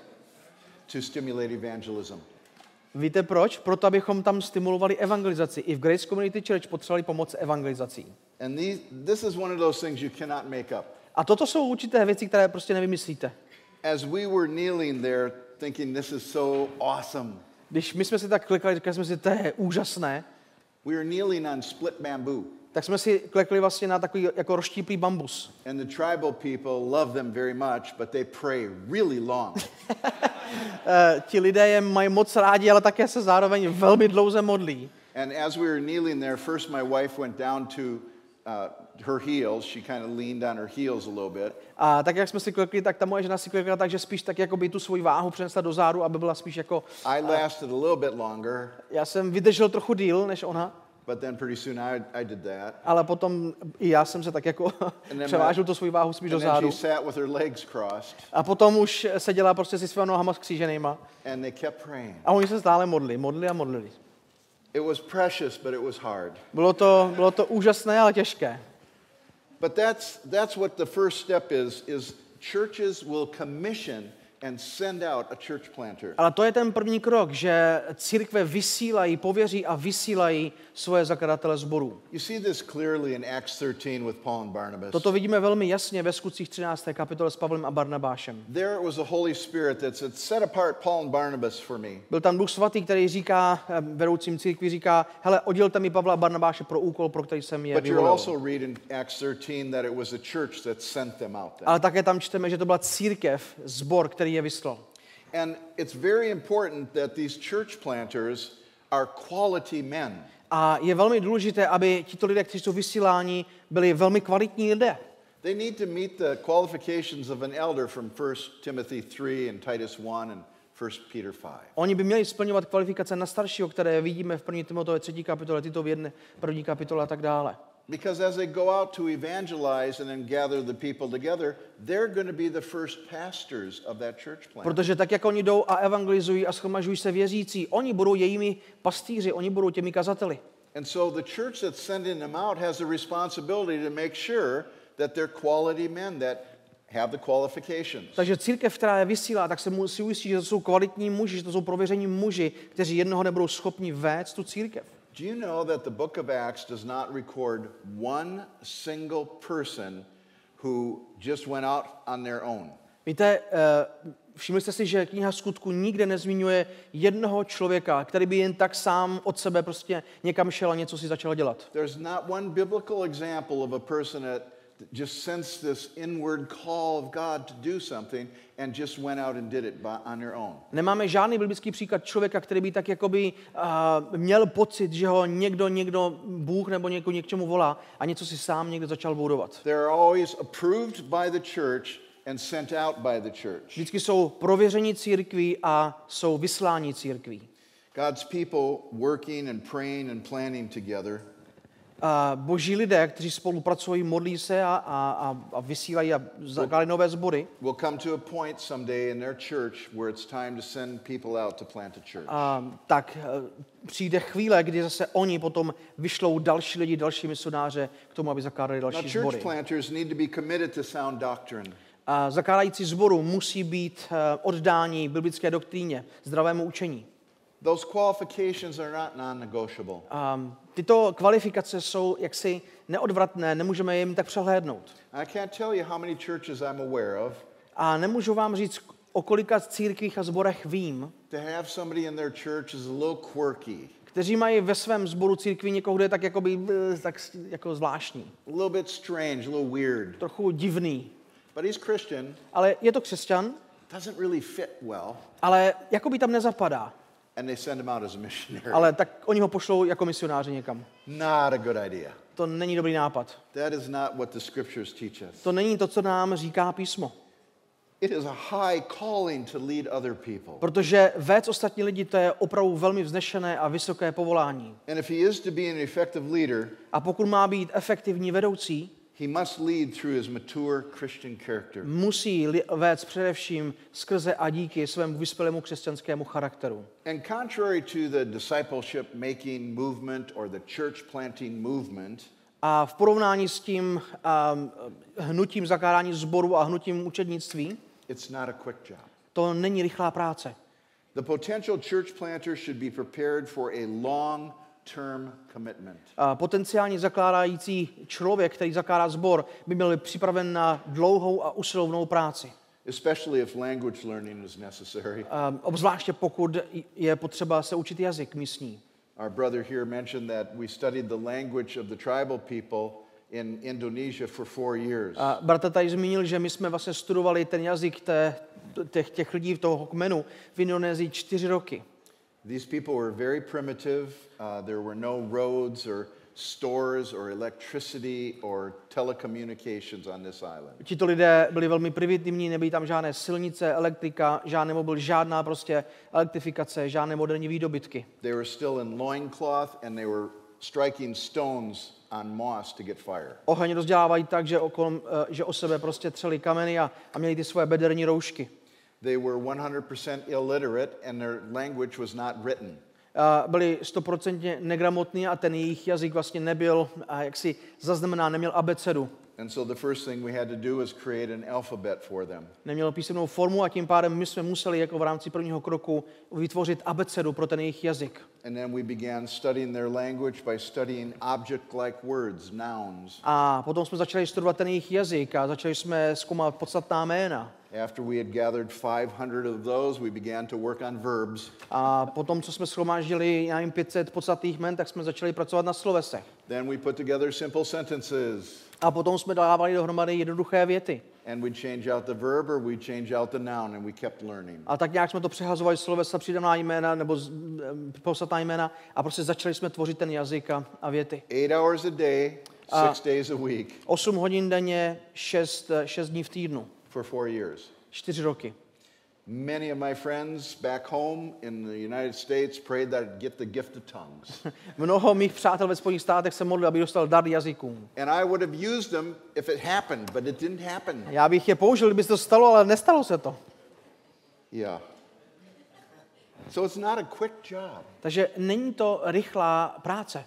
to stimulate evangelism. Víte proč? Proto, abychom tam stimulovali evangelizaci. I v Grace Community Church potřebovali pomoc evangelizací. And these, this is one of those things you cannot make up. A toto jsou určité věci, které prostě nevymyslíte. As we were kneeling there thinking this is so awesome, Když my jsme si tak klikali, říkali jsme si, to je úžasné, we were kneeling on split bamboo. tak jsme si klekli vlastně na takový jako rozštíplý bambus. And the tribal people love them very much, but they pray really long. E, ti lidé je mají moc rádi, ale také se zároveň velmi dlouze modlí. and as we were kneeling there, first my wife went down to uh, her heels. She kind of leaned on her heels a little bit. A tak, jak jsme si klekli, tak ta moje žena si klekla tak, že spíš tak jako by tu svoji váhu přenesla do zádu, aby byla spíš jako... I lasted a little bit longer, Já jsem vydržel trochu díl než ona, but then pretty soon I, I did that. ale potom i já jsem se tak jako převážil tu svoji váhu spíš do zádu. she sat with her legs crossed, A potom už seděla prostě si svými nohama skříženýma. and they kept praying. A oni se stále modli, modli a modlili. It was precious, but it was hard. Bylo to, bylo to úžasné, ale těžké. But that's, that's what the first step is, is churches will commission and send out a church planter. Ale to je ten první krok, že církve vysílají, pověří a vysílají svoje zakladatele sborů. You see this clearly in Acts 13 with Paul and Barnabas. Toto vidíme velmi jasně ve skutcích 13. kapitole s Pavlem a Barnabášem. There was a Holy Spirit that said, Set apart Paul and Barnabas for me. Byl tam Duch svatý, který říká, eh, vedoucím církvi říká, hele, oddělte mi Pavla a Barnabáše pro úkol, pro který jsem je vyvolil. also read in Acts 13 that it was a church that sent them out. Then. Ale také tam čteme, že to byla církev, zbor, který je vyslal. And it's very important that these church planters are quality men. A je velmi důležité, aby tito lidé, kteří jsou vysíláni, byli velmi kvalitní lidé. They need to meet the qualifications of an elder from 1 Timothy 3 and Titus 1 and 1 Peter 5. Oni by měli splňovat kvalifikace na staršího, které vidíme v 1. Timotové 3. kapitole, tyto v jedné, první kapitole a tak dále. Because as they go out to evangelize and then gather the people together, they're going to be the first pastors of that church plant. Protože tak, jak oni jdou a evangelizují a schromažují se věřící, oni budou jejími pastýři, oni budou těmi kazateli. And so the church that's sending them out has a responsibility to make sure that they're quality men that have the qualifications. Takže církev, která je vysílá, tak se musí ujistit, že to jsou kvalitní muži, že to jsou prověření muži, kteří jednoho nebudou schopni vést tu církev. Do you know that the book of Acts does not record one single person who just went out on their own? Víte, eh, všimli jste si, že kniha skutku nikde nezmiňuje jednoho člověka, který by jen tak sám od sebe prostě někam šel a něco si začal dělat. There's not one biblical example of a person that just sensed this inward call of God to do something and just went out and did it by, on their own. Nemáme žádný biblický příklad člověka, který by tak jakoby uh, měl pocit, že ho někdo, někdo, Bůh nebo někdo něk volá a něco si sám někdo začal budovat. They're always approved by the church and sent out by the church. Vždycky jsou prověření církví a jsou vyslání církví. God's people working and praying and planning together boží lidé, kteří spolupracují, modlí se a, a, a, vysílají a zakládají nové sbory, will come to a point someday in their church where it's time to send people out to plant a church. a, tak eh, přijde chvíle, kdy zase oni potom vyšlou další lidi, další misionáře k tomu, aby zakládali Now, další church sbory. planters need to be committed to sound doctrine. A zakládající sboru musí být eh, oddání biblické doktríně, zdravému učení. Those qualifications are not non negotiable. A tyto kvalifikace jsou jaksi neodvratné, nemůžeme jim tak přehlédnout. I can't tell you how many churches I'm aware of A nemůžu vám říct, o kolika církvích a zborech vím, to have somebody in their church is a little quirky, kteří mají ve svém sboru církvi někoho, kdo je tak, jakoby, eh, tak jako zvláštní, a little bit strange, a little weird. trochu divný. But he's Christian, Ale je to křesťan, doesn't really fit well, ale jakoby tam nezapadá. And they send him out as a missionary. Ale tak oni ho pošlou jako misionáři někam. Not a good idea. To není dobrý nápad. That is not what the scriptures teach us. To není to, co nám říká písmo. It is a high calling to lead other people. Protože vést ostatní lidi, to je opravdu velmi vznešené a vysoké povolání. And if he is to be an effective leader, A pokud má být efektivní vedoucí, he must lead through his mature Christian character. musí vést především skrze a díky svému vyspělému křesťanskému charakteru. And contrary to the discipleship making movement or the church planting movement, A v porovnání s tím um, hnutím zakládání sboru a hnutím učednictví, it's not a quick job. to není rychlá práce. The potential church planter should be prepared for a long term commitment. A potenciální zakládající člověk, který zakládá sbor, by měl být připraven na dlouhou a usilovnou práci. especially if language learning is necessary. Um, obzvláště pokud je potřeba se učit jazyk místní. Our brother here mentioned that we studied the language of the tribal people in Indonesia for four years. A bratr tady zmínil, že my jsme vlastně studovali ten jazyk té, těch, těch lidí v toho kmenu v Indonésii čtyři roky. These people were very primitive. Uh, there were no roads or stores or electricity or telecommunications on this island. Tito lidé byli velmi primitivní, nebyly tam žádné silnice, elektrika, žádný mobil, žádná prostě elektrifikace, žádné moderní výdobytky. They were still in loincloth and they were striking stones on moss to get fire. Oheň rozdělávají tak, že, okolo, eh, že o sebe prostě třeli kameny a, a měli ty svoje bederní roušky. They were 100% illiterate and their language was not written. a byli stoprocentně negramotní a ten jejich jazyk vlastně nebyl a jaksi zaznamená, neměl abecedu. And so the first thing we had to do was create an alphabet for them. Neměl písemnou formu a tím pádem my jsme museli jako v rámci prvního kroku vytvořit abecedu pro ten jejich jazyk. And then we began studying their language by studying object-like words, nouns. A potom jsme začali studovat ten jejich jazyk a začali jsme zkoumat podstatná jména. After we had gathered 500 of those, we began to work on verbs. A potom, co jsme schromáždili, já nevím, 500 podstatných jmen, tak jsme začali pracovat na slovesech. Then we put together simple sentences. A potom jsme dávali dohromady jednoduché věty. And we'd change out the verb or we'd change out the noun, and we kept learning. A tak nějak jsme to přehazovali slovesa, přidaná jména nebo em, podstatná jména a prostě začali jsme tvořit ten jazyk a, a věty. Eight hours a day, six days a week 8 hodin denně, 6, 6 dní v týdnu, for four years. 4 roky. Many of my friends back home in the United States prayed that I'd get the gift of tongues. Mnoho mých přátel ve Spojených státech se modlil, aby dostal dar jazykům. and I would have used them if it happened, but it didn't happen. Já bych je použil, kdyby se to stalo, ale nestalo se to. Yeah. So it's not a quick job. Takže není to rychlá práce.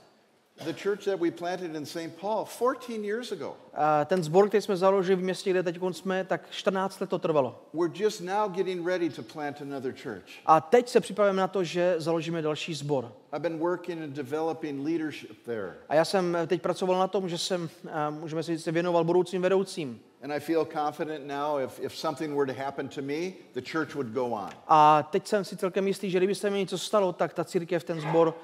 The church that we planted in St. Paul 14 years ago, A ten sbor, který jsme založili v městě, kde teď jsme, tak 14 let to trvalo. we're just now getting ready to plant another church. A teď se připravujeme na to, že založíme další sbor. I've been working and developing leadership there. A já jsem teď pracoval na tom, že jsem, a můžeme si říct, se věnoval budoucím vedoucím. And I feel confident now if, if something were to happen to me, the church would go on. A teď jsem si celkem jistý, že kdyby se mi něco stalo, tak ta církev, ten sbor, a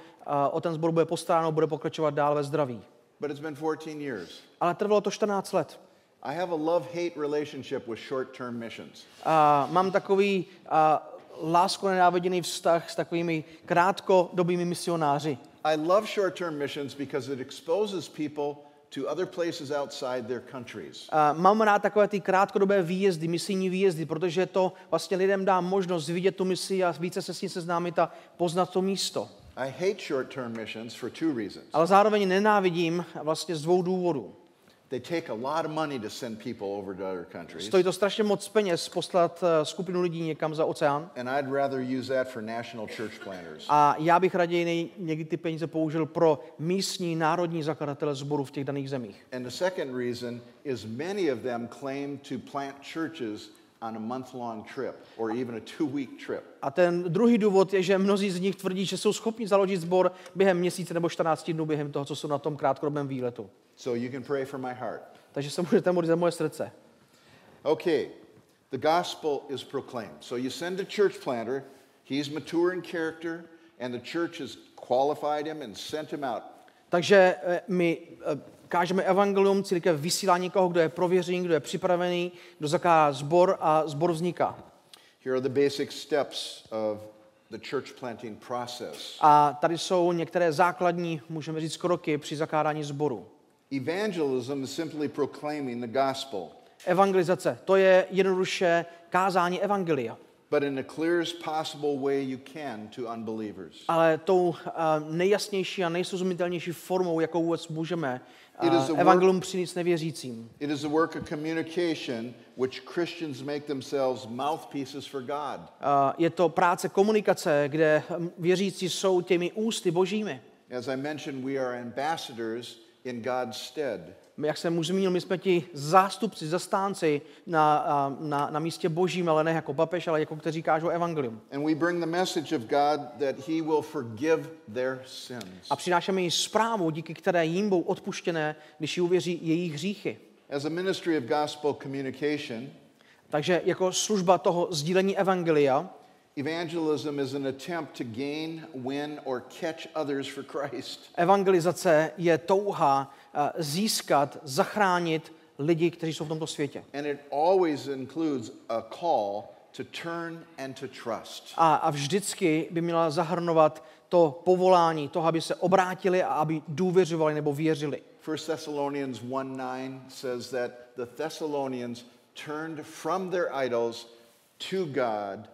o ten sbor bude postaráno, bude pokračovat dál ve zdraví. But it's been 14 years. Ale trvalo to 14 let. I have a love-hate relationship with short-term missions. A mám takový a, lásko nenáviděný vztah s takovými krátkodobými misionáři. I love short-term missions because it exposes people to other places outside their countries. A mám rád takové ty krátkodobé výjezdy, misijní výjezdy, protože to vlastně lidem dá možnost vidět tu misi a více se s ní seznámit a poznat to místo. I hate short-term missions for two reasons. Ale zároveň nenávidím vlastně z dvou důvodů. They take a lot of money to send people over to other countries, Stojí to strašně moc peněz poslat eh, skupinu lidí někam za oceán. and I'd rather use that for national church planters. A já bych raději někdy ty peníze použil pro místní, národní zakladatele sboru v těch daných zemích. And the second reason is many of them claim to plant churches on a month-long trip or even a two-week trip. A ten druhý důvod je, že mnozí z nich tvrdí, že jsou schopni založit sbor během měsíce nebo 14 dnů během toho, co jsou na tom krátkodobém výletu. So you can pray for my heart. Takže se můžete modlit za moje srdce. Okay, the gospel is proclaimed. So you send a church planter, he's mature in character, and the church has qualified him and sent him out. Takže eh, my eh, kážeme evangelium, církev vysílá někoho, kdo je prověřený, kdo je připravený, kdo zakládá sbor a sbor vzniká. Here are the basic steps of the church planting process. A tady jsou některé základní, můžeme říct, kroky při zakládání sboru. Evangelism is simply proclaiming the gospel, Evangelizace, to je jednoduše kázání evangelia. But in the clearest possible way you can to unbelievers. Ale tou uh, nejjasnější a nejsrozumitelnější formou, jakou vůbec můžeme work- evangelium přinést nevěřícím. It is a work of communication which Christians make themselves mouthpieces for God. Uh, je to práce komunikace, kde hm, věřící jsou těmi ústy božími. As I mentioned, we are ambassadors in God's stead. Jak jsem už zmínil, my jsme ti zástupci, zastánci na, na, na místě božím, ale ne jako papež, ale jako kteří kážou evangelium. And we bring the message of God that He will forgive their sins. A přinášeme jim zprávu, díky které jim budou odpuštěné, když ji uvěří jejich hříchy. As a ministry of gospel communication, Takže jako služba toho sdílení evangelia, evangelism is an attempt to gain, win, or catch others for Christ. evangelizace je touha eh, získat, zachránit lidi, kteří jsou v tomto světě. And it always includes a call to turn and to trust. A, a vždycky by měla zahrnovat to povolání, toho, aby se obrátili a aby důvěřovali nebo věřili. 1 Thessalonians 1 9 says that the Thessalonians turned from their idols to God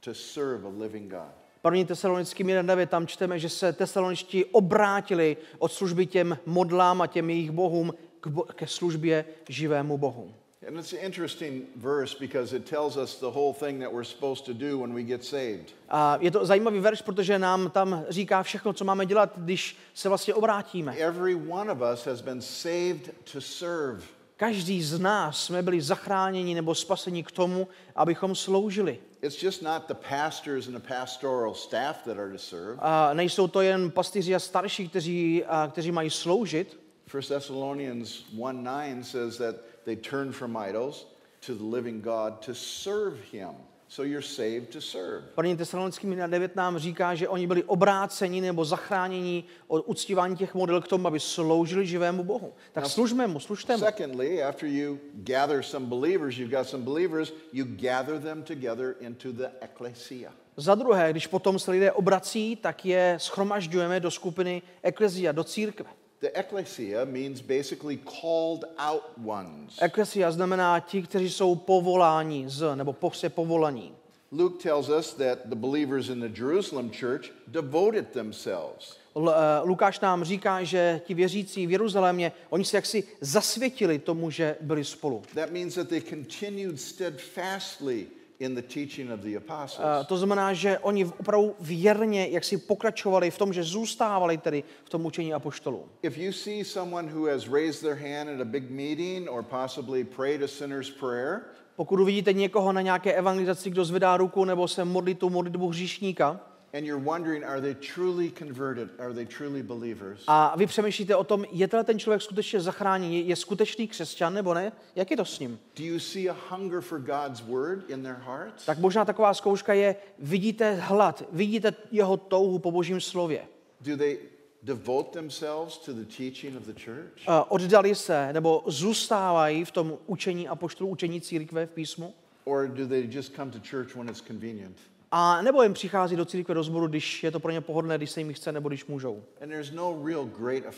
to serve a living God. První tesalonickým 1.9 tam čteme, že se tesaloničtí obrátili od služby těm modlám a těm jejich bohům k bo- ke službě živému Bohu. And it's an interesting verse because it tells us the whole thing that we're supposed to do when we get saved. A je to zajímavý verš, protože nám tam říká všechno, co máme dělat, když se vlastně obrátíme. Every one of us has been saved to serve. Každý z nás jsme byli zachráněni nebo spaseni k tomu, abychom sloužili. It's just not the pastors and the pastoral staff that are to serve. A nejsou to jen pastýři a starší, kteří, a, kteří mají sloužit. 1 Thessalonians 1 9 says that they turn from idols to the living God to serve him. So you're saved to serve. První tesalonickým 9 nám říká, že oni byli obráceni nebo zachráněni od uctívání těch model k tomu, aby sloužili živému Bohu. Tak služme mu, služte mu. Secondly, after you gather some believers, you've got some believers, you gather them together into the ecclesia. Za druhé, když potom se lidé obrací, tak je schromažďujeme do skupiny eklezia, do církve. The ecclesia means basically called out ones. Eklesia znamená ti, kteří jsou povoláni z, nebo po se povolaní. Luke tells us that the believers in the Jerusalem church devoted themselves. Eh, Lukáš nám říká, že ti věřící v Jeruzalémě, oni se jaksi zasvětili tomu, že byli spolu. That means that they continued steadfastly in the teaching of the apostles. To znamená, že oni opravdu věrně, jak si pokračovali v tom, že zůstávali tedy v tom učení apoštolů. If you see someone who has raised their hand at a big meeting or possibly prayed a sinner's prayer, Pokud uvidíte někoho na nějaké evangelizaci, kdo zvedá ruku nebo se modlí tu modlitbu hříšníka, and you're wondering, are they truly converted? Are they truly believers? a vy přemýšlíte o tom, je tenhle ten člověk skutečně zachráněný, je skutečný křesťan nebo ne? Jak je to s ním? Do you see a hunger for God's word in their hearts? Tak možná taková zkouška je, vidíte hlad, vidíte jeho touhu po božím slově. Do they devote themselves to the teaching of the church? Eh, Oddali se nebo zůstávají v tom učení apoštolů, učení církve v písmu? Or do they just come to church when it's convenient? A nebo jim přichází do církve, do sboru, když je to pro ně pohodlné, když se jim chce nebo když můžou. And no real great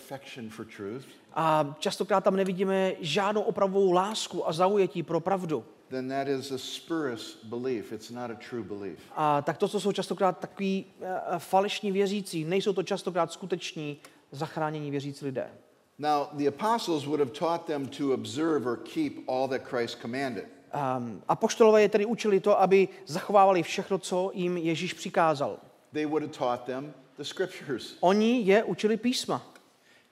for truth, A častokrát tam nevidíme žádnou opravovou lásku a zaujetí pro pravdu. then that is a spurious belief. It's not a true belief. A tak to, co jsou častokrát takový uh, falešní věřící, nejsou to častokrát skuteční zachránění věřící lidé. Now, the apostles would have taught them to observe or keep all that Christ commanded. Um, apoštolové je tedy učili to, aby zachovávali všechno, co jim Ježíš přikázal. They would have taught them the scriptures. Oni je učili písma.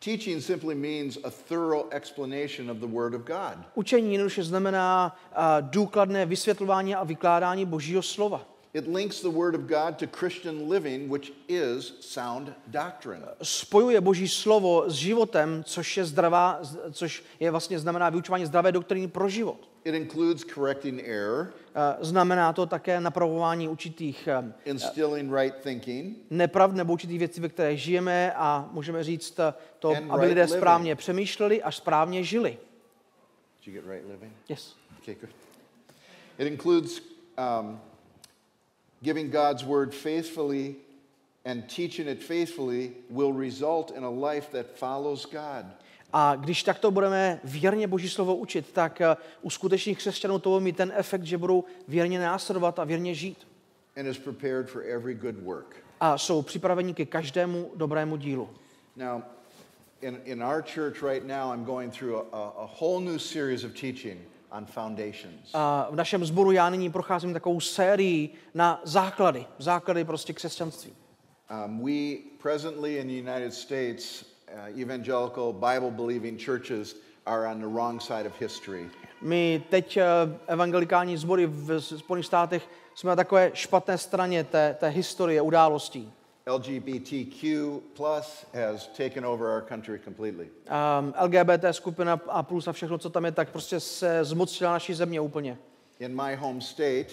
Teaching simply means a thorough explanation of the Word of God. Učení jednoduše znamená uh, důkladné vysvětlování a vykládání Božího slova. It links the Word of God to Christian living, which is sound doctrine. Spojuje Boží slovo s životem, což je zdravá, což je vlastně znamená vyučování zdravé doktriny pro život. It includes correcting error, Uh, Znamená to také napravování určitých um, instilling right thinking, nepravd nebo určitých věcí, ve které žijeme a můžeme říct uh, to, And aby right lidé living. správně přemýšleli a správně žili. Did you get right living? Yes. Okay, good. It includes um, giving God's word faithfully and teaching it faithfully will result in a life that follows God. A když takto budeme věrně Boží slovo učit, tak uh, u skutečných křesťanů to bude mít ten efekt, že budou věrně následovat a věrně žít. and is prepared for every good work. A jsou připraveni ke každému dobrému dílu. Now, in, in our church right now, I'm going through a, a, a whole new series of teaching on foundations. A v našem sboru já nyní procházím takovou sérii na základy, základy prostě křesťanství. Um, we presently in the United States, uh, evangelical Bible believing churches are on the wrong side of history. My teď eh, evangelikální sbory v Spojených státech jsme na takové špatné straně té, té historie událostí. LGBTQ plus has taken over our country completely. Um, LGBT skupina a plus a všechno, co tam je, tak prostě se zmocnila naší země úplně. In my home state,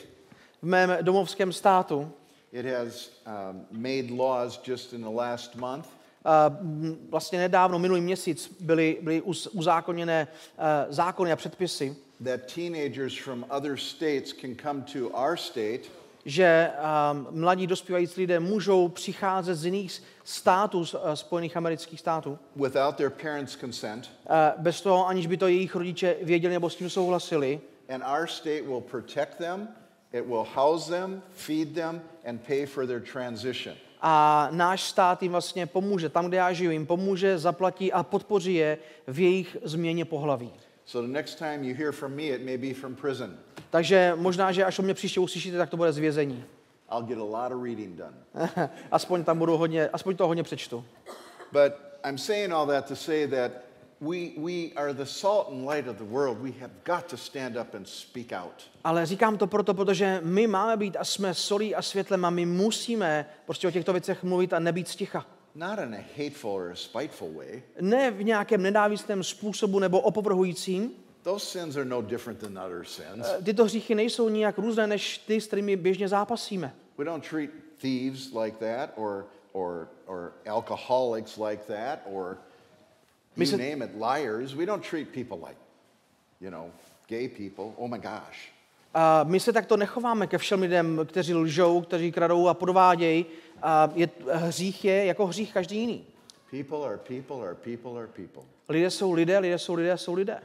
V mém domovském státu it has um, made laws just in the last month vlastně nedávno, minulý měsíc, byly, byly uz- uzákoněné uh, zákony a předpisy, that teenagers from other states can come to our state že um, mladí dospívající lidé můžou přicházet z jiných států, z uh, Spojených amerických států, without their parents' consent, uh, bez toho, aniž by to jejich rodiče věděli nebo s tím souhlasili. and our state will protect them, it will house them, feed them, and pay for their transition. A náš stát jim vlastně pomůže, tam, kde já žiju, jim pomůže, zaplatí a podpoří je v jejich změně pohlaví. So the next time you hear from me, it may be from prison. Takže možná, že až o mě příště uslyšíte, tak to bude z vězení. I'll get a lot of reading done. aspoň tam budu hodně, aspoň to hodně přečtu. But I'm saying all that to say that we, we are the salt and light of the world. We have got to stand up and speak out. Ale říkám to proto, protože my máme být a jsme solí a světlem a my musíme prostě o těchto věcech mluvit a nebýt sticha. Not in a hateful or a spiteful way. Ne v nějakém nenávistném způsobu nebo opovrhujícím. Those sins are no different than other sins. Eh, Tyto hříchy nejsou nijak různé než ty, s kterými běžně zápasíme. We don't treat thieves like that or, or, or alcoholics like that or you Mr. name it, liars. We don't treat people like, you know, gay people. Oh my gosh. A my se takto nechováme ke všem lidem, kteří lžou, kteří kradou a podvádějí. A je, hřích je jako hřích každý jiný. People are people are people are people. Lidé jsou lidé, lidé jsou lidé, jsou lidé.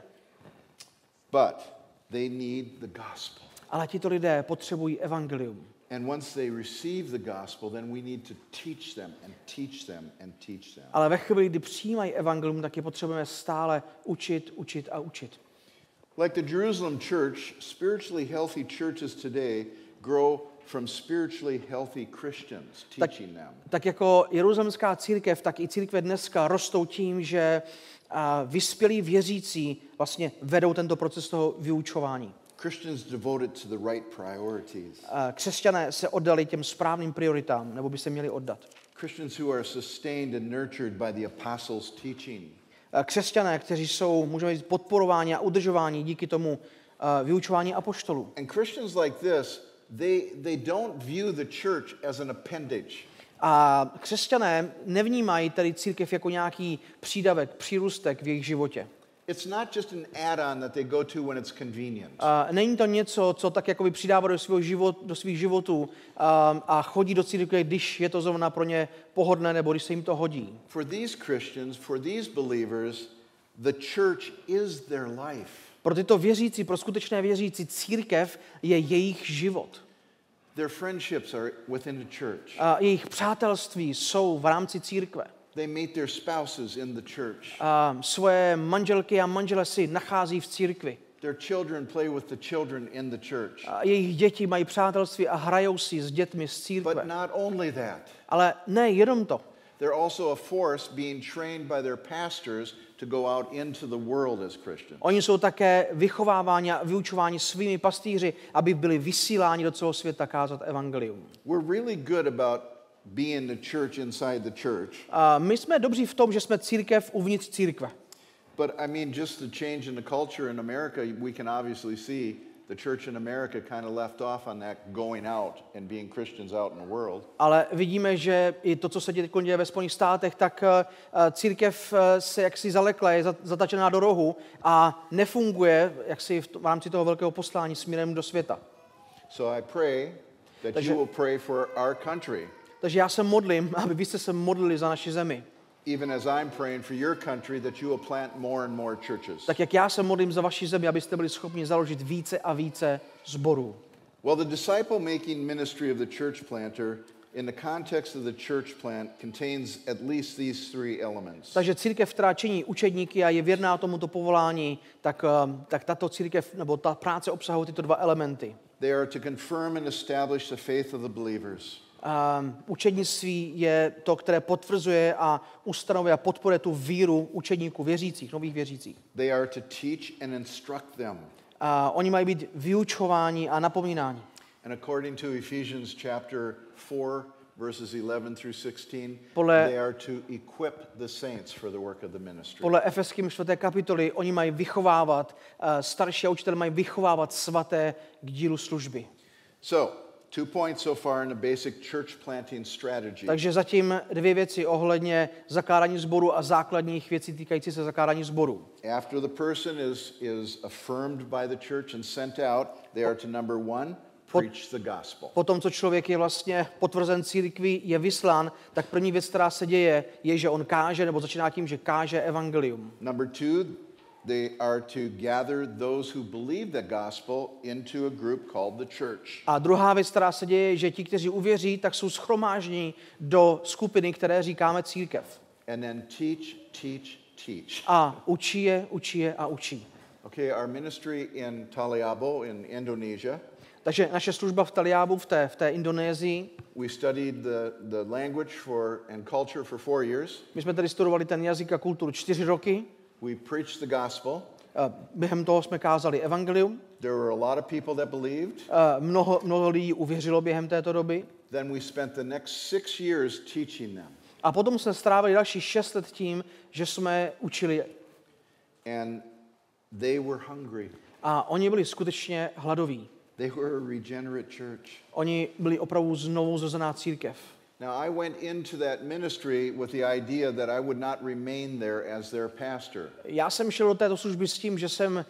But they need the gospel. Ale tito lidé potřebují evangelium. And once they receive the gospel, then we need to teach them and teach them and teach them. Ale ve chvíli, kdy přijímají evangelium, tak je potřebujeme stále učit, učit a učit. Like the Jerusalem church, spiritually healthy churches today grow from spiritually healthy Christians, teaching them. Tak jako jeruzalemská církev, tak i církve dneska rostou tím, že a, vyspělí věřící vlastně vedou tento proces toho vyučování. Christians devoted to the right priorities. A křesťané se oddali těm správným prioritám, nebo by se měli oddat. Christians who are sustained and nurtured by the apostles' teaching. A Křesťané, kteří jsou, můžeme říct, podporováni a udržováni díky tomu a, vyučování apoštolů. And Christians like this, they, they don't view the church as an appendage. A křesťané nevnímají tady církev jako nějaký přídavek, přírůstek v jejich životě. It's not just an add-on that they go to when it's convenient. A není to něco, co tak jako by přidává do, svého život, do svých životů a, a chodí do církve, když je to zrovna pro ně pohodlné nebo když se jim to hodí. For these Christians, for these believers, the church is their life. Pro tyto věřící, pro skutečné věřící, církev je jejich život. Their friendships are within the church. A jejich přátelství jsou v rámci církve. They meet their spouses in the church. A svoje manželky a manžele si nachází v církvi. Their children play with the children in the church. A jejich děti mají přátelství a hrajou si s dětmi z But církve. not only that, Ale ne jenom to. they're also a force being trained by their pastors to go out into the world as Christians. Oni jsou také vychováváni a vyučováni svými pastýři, aby byli vysíláni do celého světa kázat evangelium. We're really good about being the church inside the church. A my jsme dobří v tom, že jsme církev uvnitř církve. But I mean, just the change in the culture in America, we can obviously see the church in America kind of left off on that going out and being Christians out in the world. Ale vidíme, že i to, co se teď děje ve Spojených státech, tak eh, církev eh, se jaksi zalekla, je za- zatačená do rohu a nefunguje jaksi v, v rámci toho velkého poslání směrem do světa. So I pray that Takže- you will pray for our country, Takže já se modlím, aby vy jste se modlili za naši zemi. even as I'm praying for your country, that you will plant more and more churches. Tak jak já se modlím za vaši zemi, abyste byli schopni založit více a více zborů. Well, the disciple making ministry of the church planter in the context of the church plant contains at least these three elements. Takže církev, která činí učedníky a je věrná tomuto povolání, tak, eh, tak tato církev nebo ta práce obsahuje tyto dva elementy. They are to confirm and establish the faith of the believers. Um, učednictví je to, které potvrzuje a ustanovuje a podporuje tu víru učedníků, věřících, nových věřících. They are to teach and instruct them. A oni mají být vyučováni a napomínáni. And according to Ephesians chapter 4, verses 11 through 16, Podle- they are to equip the saints for the work of the ministry. Podle Efeským 4. kapitoly oni mají vychovávat, uh, starší a učitel mají vychovávat svaté k dílu služby. So, two points so far in the basic church planting strategy. Takže zatím dvě věci ohledně zakládání sboru a základních věcí týkající se zakládání sboru. After the person is, is affirmed by the church and sent out, they are to number one, preach the gospel. Potom, co člověk je vlastně potvrzen církví, je vyslán, tak první věc, která se děje, je, že on káže, nebo začíná tím, že káže evangelium. Number two, they are to gather those who believe the gospel into a group called the church. A druhá věc, která se děje, je, že ti, kteří uvěří, tak jsou schromážděni do skupiny, které říkáme církev. And then teach, teach, teach. A učí je, učí je a učí. Okay, our ministry in Taliabo in Indonesia, Takže naše služba v Taliábu, v té, v té Indonésii, we studied the, the language for and culture for four years. my jsme tady studovali ten jazyk a kulturu čtyři roky. We preached the gospel. Eh, Během toho jsme kázali evangelium. There were a lot of people that believed. Eh, Mnoho, mnoho lidí uvěřilo během této doby. Then we spent the next six years teaching them. A potom jsme strávili další šest let tím, že jsme učili. And they were hungry. A oni byli skutečně hladoví. They were a regenerate church. Oni byli opravdu znovu zrozená církev. Now, I went into that ministry with the idea that I would not remain there as their pastor. Já jsem šel do této služby s tím, že jsem uh,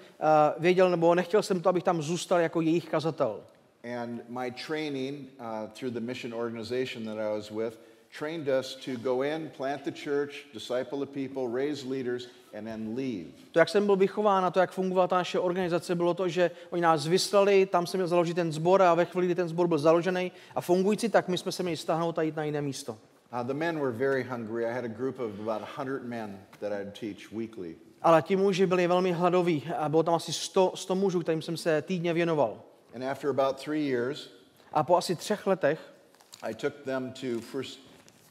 věděl, nebo nechtěl jsem to, abych tam zůstal jako jejich kazatel. And my training uh, through the mission organization that I was with trained us to go in, plant the church, disciple the people, raise leaders, and then leave. To, jak jsem byl vychován a to, jak fungovala ta naše organizace, bylo to, že oni nás vyslali, tam jsem měl založit ten sbor a ve chvíli, kdy ten sbor byl založený a fungující, tak my jsme se měli stáhnout a jít na jiné místo. Uh, the men were very hungry. I had a group of about 100 men that I'd teach weekly. Ale ti muži byli velmi hladoví a bylo tam asi 100, 100 mužů, kterým jsem se týdně věnoval. And after about three years, A po asi třech letech, I took them to First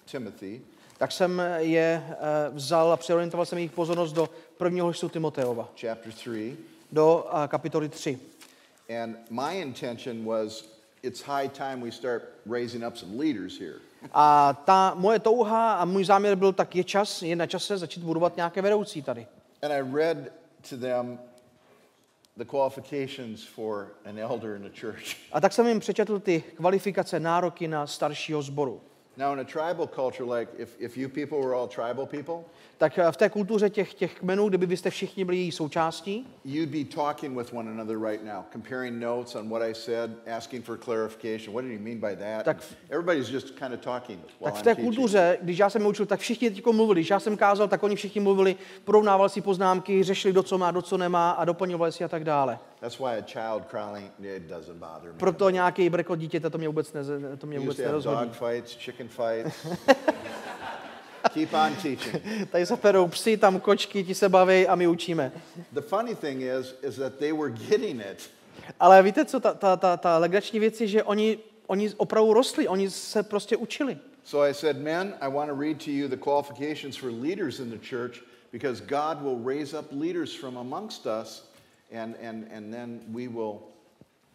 Timothy, tak jsem je eh, vzal a přeorientoval jsem jejich pozornost do prvního listu Timoteova, chapter 3. do eh, kapitoly 3. And my intention was it's high time we start raising up some leaders here. A ta moje touha a můj záměr byl, tak je čas, je na čase začít budovat nějaké vedoucí tady. And I read to them the qualifications for an elder in the church. A tak jsem jim přečetl ty kvalifikace, nároky na staršího sboru. Now, in a tribal culture, like if, if you people were all tribal people, Tak eh, v té kultuře těch, těch kmenů, kdyby vy jste všichni byli její součástí, you'd be talking with one another right now, comparing notes on what I said, asking for clarification. What did he mean by that? Tak- Everybody's just kind of talking while tak v I'm té teaching. kultuře, když já jsem učil, tak všichni teď mluvili. Když já jsem kázal, tak oni všichni mluvili, porovnávali si poznámky, řešili, do co má, do co nemá a doplňovali si a tak dále. That's why a child crying, it doesn't bother me. Proto nějaký brekot dítěte, to mě vůbec, ne, to mě vůbec nerozhodí. dog fights, chicken fights. Keep on teaching. Tady se perou psy, tam kočky, ti se baví a my učíme. The funny thing is, is that they were getting it. Ale víte co, ta, ta, ta, ta legrační věc je, že oni, oni opravdu rostli, oni se prostě učili. So I said, Men, I want to read to you the qualifications for leaders in the church because God will raise up leaders from amongst us, and, and, and then we will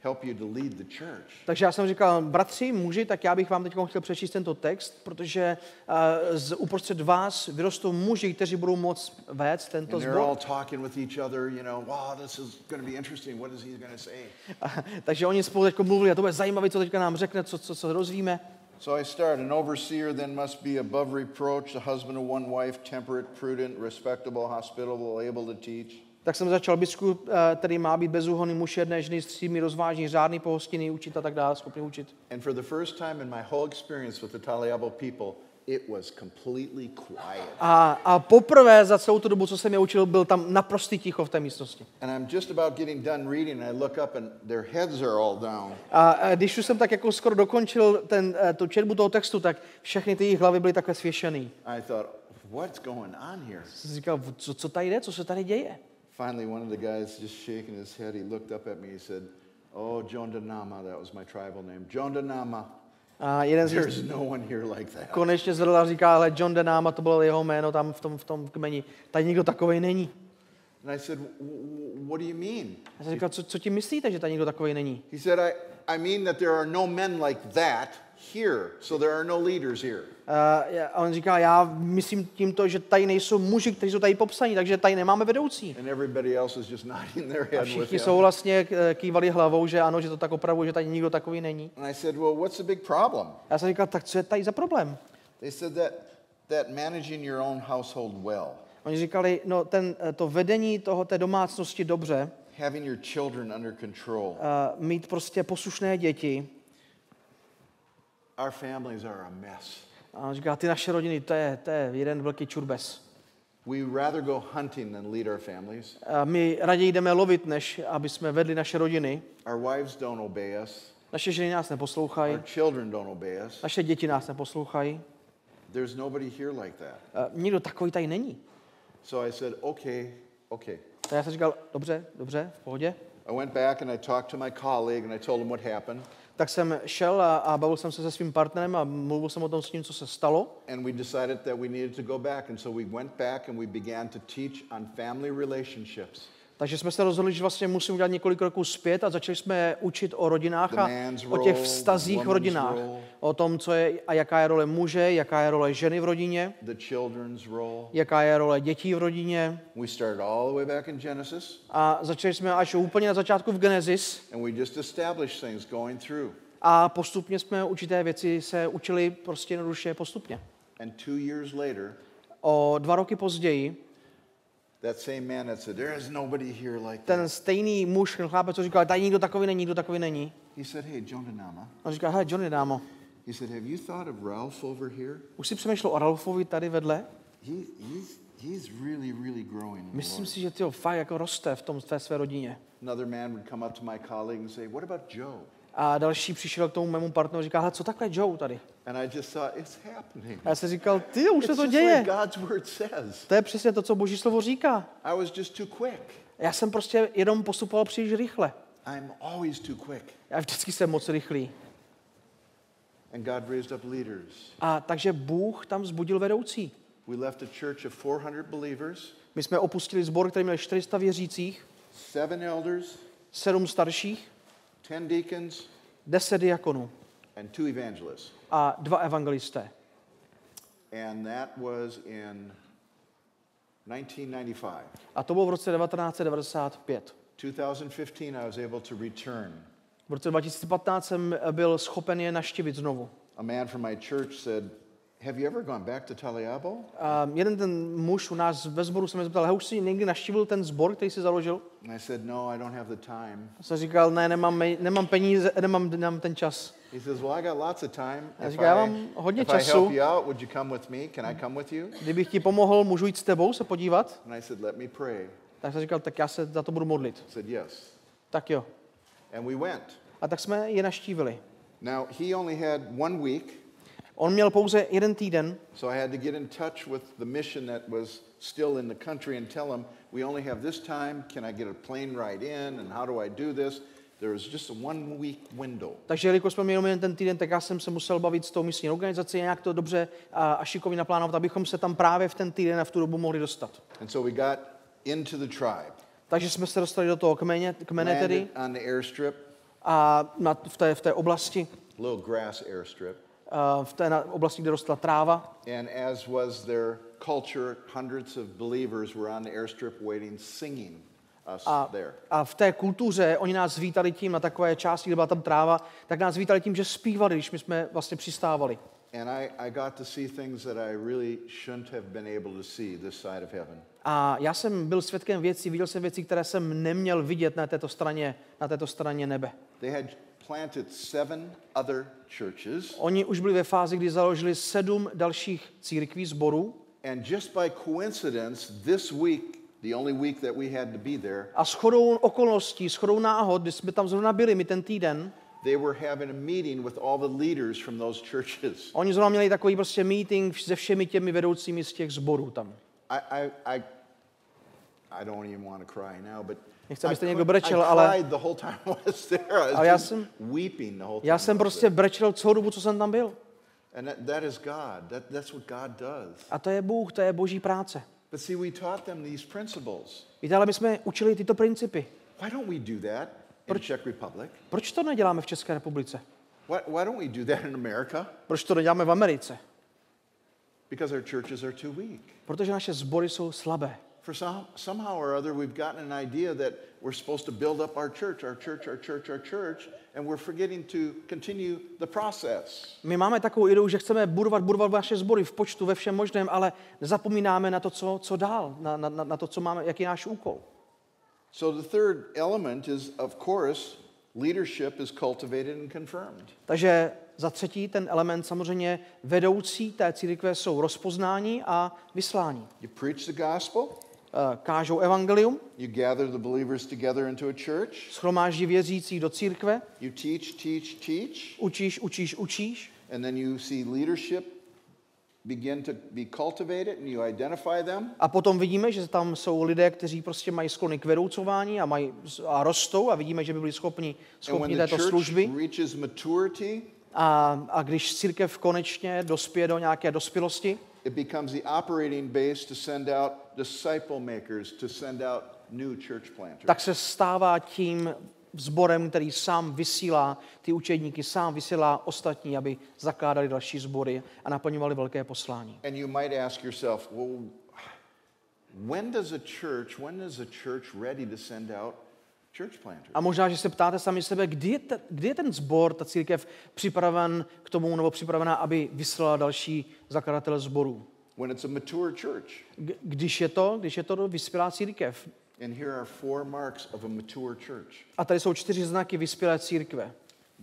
help you to lead the church. Takže já jsem říkal, bratři, muži, tak já bych vám teď chtěl přečíst tento text, protože uh, z uprostřed vás vyrostou muži, kteří budou moct vést tento they're all talking with each other, you know, wow, this is going to be interesting. What is he going to say? Takže oni spolu teď mluvili a to bude zajímavé, co teďka nám řekne, co, co, co rozvíme. So I start. An overseer then must be above reproach, the husband of one wife, temperate, prudent, respectable, hospitable, able to teach. Tak jsem začal biskup, eh, který má být bezúhonný muž jedné ženy, střídmý, rozvážný, řádný, pohostinný, učit a tak dále, schopný učit. And for the first time in my whole experience with the Taliabo people, it was completely quiet. A, a poprvé za celou tu dobu, co jsem je učil, byl tam naprostý ticho v té místnosti. And I'm just about getting done reading, and I look up, and their heads are all down. A a když už jsem tak jako skoro dokončil ten, eh, tu četbu toho textu, tak všechny ty jejich hlavy byly takhle svěšený. I thought, what's going on here? Jsem říkal, co, co tady jde, co se tady děje? Finally, one of the guys just shaking his head, he looked up at me, he said, Oh, John Danama, that was my tribal name. John Danama, A jeden z nich no one here like that. konečně zvedl říká, ale John Denama, to bylo jeho jméno tam v tom, v tom kmeni. Tady nikdo takovej není. And I said, "W- w- What do you mean? Já jsem říkal, co, co tím myslíte, že tady nikdo takovej není? He said, I, I mean that there are no men like that here, so there are no leaders here. A já- a on říká, já myslím tímto, že tady nejsou muži, kteří jsou tady popsaní, takže tady nemáme vedoucí. And everybody else is just nodding their A head with všichni jsou vlastně eh, kývali hlavou, že ano, že to tak opravdu, že tady nikdo takový není. And I said, Well, what's the big problem? Já jsem říkal, tak co je tady za problém? They said that, that managing your own household well, Oni říkali, no ten, eh, to vedení toho té domácnosti dobře, having your children under control, a mít prostě poslušné děti. Our families are a mess. A říká, ty naše rodiny, to je, to je jeden velký čurbes. We rather go hunting than lead our families. A my raději jdeme lovit, než aby jsme vedli naše rodiny. Our wives don't obey us. Naše ženy nás neposlouchají, Our children don't obey us. naše děti nás neposlouchají. There's nobody here like that. A nikdo takový tady není. So I said, okay, okay. Tak já jsem říkal, dobře, dobře, v pohodě. I went back and I talked to my colleague and I told him what happened. Tak jsem šel a, a bavil jsem se se svým partnerem a mluvil jsem o tom s ním, co se stalo. And we decided that we needed to go back. And so we went back and we began to teach on family relationships. Takže jsme se rozhodli, že vlastně musíme udělat několik kroků zpět a začali jsme učit o rodinách a o těch vztazích v rodinách. O tom, co je a jaká je role muže, jaká je role ženy v rodině, jaká je role dětí v rodině. A začali jsme až úplně na začátku v Genesis a postupně jsme určité věci se učili prostě jednoduše postupně. O dva roky později ten that. stejný muž, ten chlapec, co říkal, tady nikdo takový není, nikdo takový není. He said, Hey, Jonah Nama. On říkal, hej, Johnny, dámo, He said, Have you thought of Ralph over here? už si přemýšlel o Ralfovi tady vedle? He, he's, he's really, really growing. Myslím Lord." si, že ty fakt jako roste v tom v té své rodině. Another man would come up to my colleague and say, What about Joe? A další přišel k tomu mému partneru a říká, co takhle Joe tady? And I just thought, It's happening. A já jsem říkal, ty, už se to děje. like God's word says. To je přesně to, co Boží slovo říká. I was just too quick. Já jsem prostě jenom postupoval příliš rychle. I'm always too quick. Já vždycky jsem moc rychlý. And God raised up leaders. A takže Bůh tam vzbudil vedoucí. We left a church of 400 believers, My jsme opustili sbor, který měl 400 věřících, seven elders, sedm starších, 10 deacons, deset diakonů and two evangelists. a dva evangelisté. And that was in 1995. A to bylo v roce 1995. 2015, I was able to return. V roce 2015 jsem byl schopen je naštívit znovu. A man from my church said, Have you ever gone back to Taliabo? A jeden ten muž u nás ve sboru se mě zeptal, "Hej, už jsi někdy naštívil ten sbor, který jsi založil? And I said, No, I don't have the time. A jsem říkal, ne, nemám, nemám peníze, nemám, nemám ten čas. He says, Well, I got lots of time. Já If říkám, "Já I, mám hodně I času." help you out, would you come with me? Can I come with you? Kdybych ti pomohl, můžu jít s tebou se podívat? And I said, Let me pray. Tak jsem říkal, tak já se za to budu modlit. He said, Yes. Tak jo. And we went. A tak jsme je naštívili. Now, he only had one week, On měl pouze jeden týden, so I had to get in touch with the mission that was still in the country and tell him, We only have this time. Can I get a plane ride in? And how do I do this? There was just a one week window. takže jelikož jsme měli jen ten týden, tak já jsem se musel bavit s tou místní organizací, nějak to dobře a, a šikovně naplánovat, abychom se tam právě v ten týden a v tu dobu mohli dostat. And so we got into the tribe, Takže jsme se dostali do toho kmene, kmene tedy on the airstrip, a na, v, té, v té oblasti, little grass airstrip. a v té na, oblasti, kde rostla tráva. And as was their culture, hundreds of believers were on the airstrip waiting, singing A, a v té kultuře oni nás vítali tím na takové části, kde byla tam tráva, tak nás vítali tím, že zpívali, když my jsme vlastně přistávali. And I, I got to see things that I really shouldn't have been able to see this side of heaven. A já jsem byl svědkem věcí, viděl jsem věci, které jsem neměl vidět na této straně, na této straně nebe. They had planted seven other churches, Oni už byli ve fázi, kdy založili sedm dalších církví, sborů and just by coincidence, this week, the only week that we had to be there, a shodou okolností, shodou náhod, když jsme tam zrovna byli my ten týden, they were having a meeting with all the leaders from those churches. oni zrovna měli takový prostě meeting se všemi těmi vedoucími z těch sborů tam. I, I, I, I don't even want to cry now, but Nechci, I, abyste někdo brečel, ale- já jsem- weeping the whole time. Já jsem prostě brečel celou dobu, co jsem tam byl. And that, that is God. That, that's what God does. A to je Bůh, to je boží práce. But see, we taught them these principles. Víte, ale my jsme učili tyto principy. Why don't we do that in Czech Republic? Proč to neděláme v České republice? Why, why don't we do that in America? Proč to neděláme v Americe? Because our churches are too weak. Protože naše sbory jsou slabé. For some, somehow or other, we've gotten an idea that we're supposed to build up our church, our church, our church, our church, and we're forgetting to continue the process. My máme takovou ideu, že chceme budovat, budovat naše sbory v počtu, ve všem možném, ale nezapomínáme na to, co, co dál, na, na, na to, co máme, jaký je náš úkol. So the third element is, of course, leadership is cultivated and confirmed. Takže za třetí, ten element samozřejmě vedoucí té církve jsou rozpoznání a vyslání. You preach the gospel, Kážou evangelium, you gather the believers together into a church, schromáždí věřící do církve, you teach, teach, teach, učíš, učíš, učíš. And then you see leadership begin to be cultivated and you identify them, A potom vidíme, že tam jsou lidé, kteří prostě mají sklony k vedoucování a, mají, a rostou a vidíme, že by byli schopni, and schopni the této služby. maturity, A, a když církev konečně dospěje do nějaké dospělosti, it becomes the operating base to send out disciple makers, to send out new church planters. tak se stává tím sborem, který sám vysílá ty učedníky, sám vysílá ostatní, aby zakládali další sbory a naplňovali velké poslání. And you might ask yourself, well, when does a church, when is a church ready to send out? A možná, že se ptáte sami sebe, kdy je, te, kdy je ten sbor, ta církev připraven k tomu, nebo připravená, aby vyslala další zakladatele sborů. When it's a mature church. K- Když je to, když je to vyspělá církev. And here are four marks of a mature church. A tady jsou čtyři znaky vyspělé církve.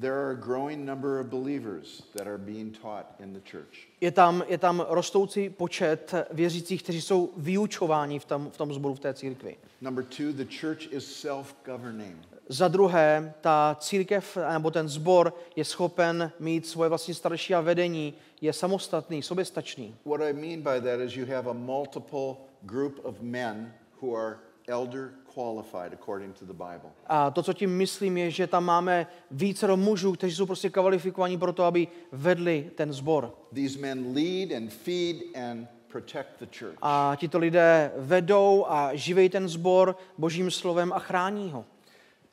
There are a growing number of believers that are being taught in the church. Je tam, je tam rostoucí počet věřících, kteří jsou vyučováni v tom, v tom sboru, v té církvi. Number two, the church is self-governing. Za druhé, ta církev nebo ten sbor je schopen mít svoje vlastní starší a vedení, je samostatný, soběstačný. What I mean by that is you have a multiple group of men who are elder qualified according to the Bible. A to, co tím myslím, je, že tam máme více mužů, kteří jsou prostě kvalifikovaní pro to, aby vedli ten sbor. These men lead and feed and protect the church. A tito lidé vedou a živejí ten sbor božím slovem a chrání ho.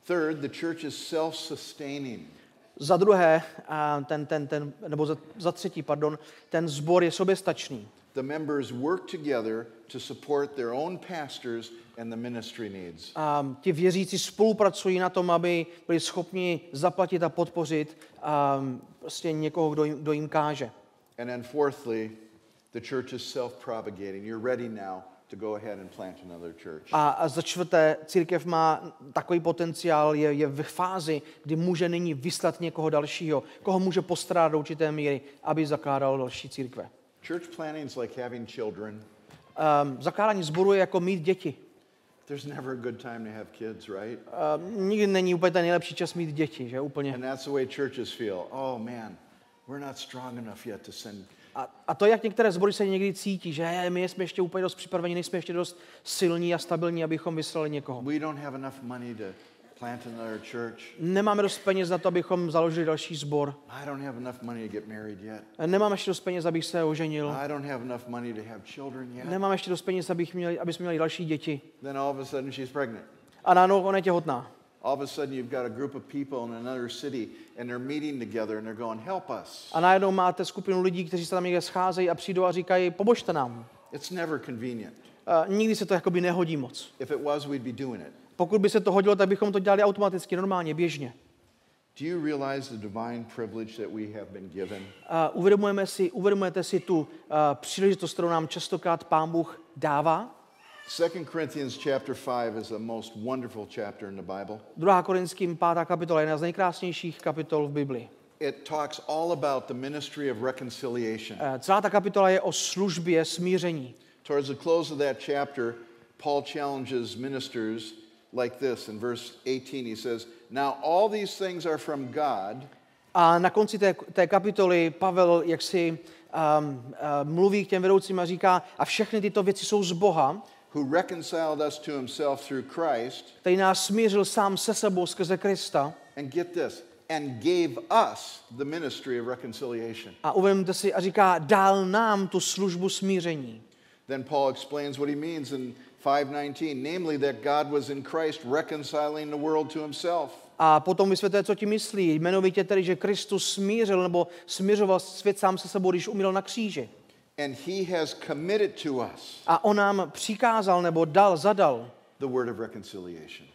Third, the church is self-sustaining. Za druhé, a ten, ten, ten, nebo za, za třetí, pardon, ten sbor je soběstačný. The members work together to support their own pastors and the ministry needs. A ti věřící spolupracují na tom, aby byli schopni zaplatit a podpořit a prostě někoho, kdo jim, kdo jim káže. And then fourthly, the church is self-propagating. You're ready now to go ahead and plant another church. A, za čtvrté, církev má takový potenciál, je, je v fázi, kdy může nyní vyslat někoho dalšího, koho může postarat do určité míry, aby zakládal další církve. Church planting is like having children. Um, zakládání sboru je jako mít děti. There's never a good time to have kids, right? Um, nikdy není úplně ten nejlepší čas mít děti, že úplně. And that's the way churches feel. Oh man, we're not strong enough yet to send. A, a to, jak některé sbory se někdy cítí, že "Je, my jsme ještě úplně dost připraveni, nejsme ještě dost silní a stabilní, abychom vyslali někoho. We don't have enough money to plant another church. Nemáme dost peněz na to, abychom založili další sbor. I don't have enough money to get married yet. Nemáme ještě dost peněz, abych se oženil. I don't have enough money to have children yet. Nemáme ještě dost peněz, abych měli, aby jsme měli další děti. Then all of a sudden she's pregnant. A najednou ona je těhotná. All of a sudden you've got a group of people in another city and they're meeting together and they're going, help us. A najednou máte skupinu lidí, kteří se tam někde scházejí a přijdou a říkají, pomožte nám. It's never convenient. A nikdy se to jakoby nehodí moc. If it was, we'd be doing it. Pokud by se to hodilo, tak bychom to dělali automaticky, normálně, běžně. Do you realize the divine privilege that we have been given? A uvědomujeme si, uvědomujete si tu uh, příležitost, kterou nám častokrát Pán Bůh dává? 2 Corinthians chapter 5 is a most wonderful chapter in the Bible. 2. Korinským 5. kapitola je jedna z nejkrásnějších kapitol v Biblii. It talks all about the ministry of reconciliation. Eh, Celá ta kapitola je o službě smíření. Towards the close of that chapter, Paul challenges ministers like this. In verse 18, he says, Now all these things are from God, A na konci té, té kapitoly Pavel jaksi um, uh, mluví k těm vedoucím a říká, a všechny tyto věci jsou z Boha, who reconciled us to himself through Christ, který nás smířil sám se sebou skrze Krista. and get this, and gave us the ministry of reconciliation. A uvědomte si a říká, dal nám tu službu smíření. Then Paul explains what he means in 519, namely that God was in Christ reconciling the world to himself. A potom vysvětluje, co ti myslí. Jmenovitě tedy, že Kristus smířil nebo smířoval svět sám se sebou, když umíral na kříži. And he has committed to us A on nám přikázal nebo dal, zadal, the word of reconciliation.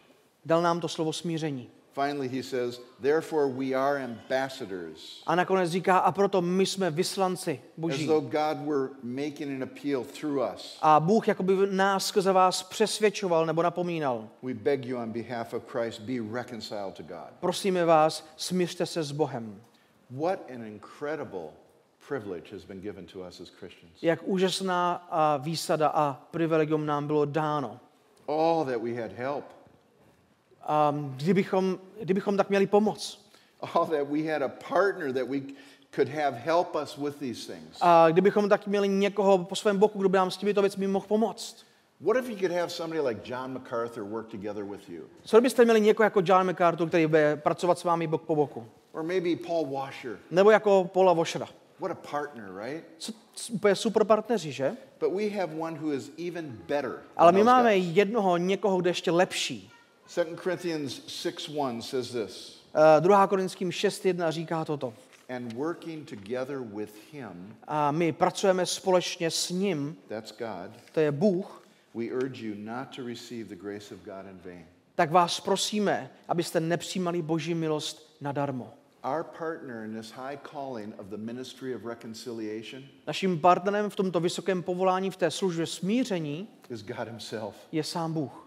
dal nám to slovo smíření. Finally, he says, Therefore we are ambassadors, A nakonec říká, a proto my jsme vyslanci as boží. though God were making an appeal through us. A Bůh jakoby nás skrze vás přesvědčoval nebo napomínal. We beg you on behalf of Christ, be reconciled to God. Prosíme vás, smířte se s Bohem. What an incredible privilege has been given to us as Christians. Jak úžasná výsada a privilegium nám bylo dáno. Oh, that we had help. A kdybychom, kdybychom tak měli pomoc. Oh, that we had a partner that we could have help us with these things. A kdybychom tak měli někoho po svém boku, kdo by nám s těmito věcmi mohl pomoct. What if you could have somebody like John MacArthur work together with you? Co kdybyste měli někoho jako John MacArthur, který bude pracovat s vámi bok po boku? Or maybe Paul Washer. Nebo jako Paula Voshera. What a partner, right? Co, super partneři, že? But we have one who is even better. Ale my máme jednoho, někoho, kdo je ještě lepší. 2 Corinthians 6:1 says this, Uh, 2. Korinským 6.1 říká toto. and working together with him, A my pracujeme společně s ním, that's God, to je Bůh, we urge you not to receive the grace of God in vain. tak vás prosíme, abyste nepřijímali boží milost nadarmo. Our partner in this high calling of the ministry of reconciliation Naším partnerem v tomto vysokém povolání v té službě smíření is God himself. je sám Bůh.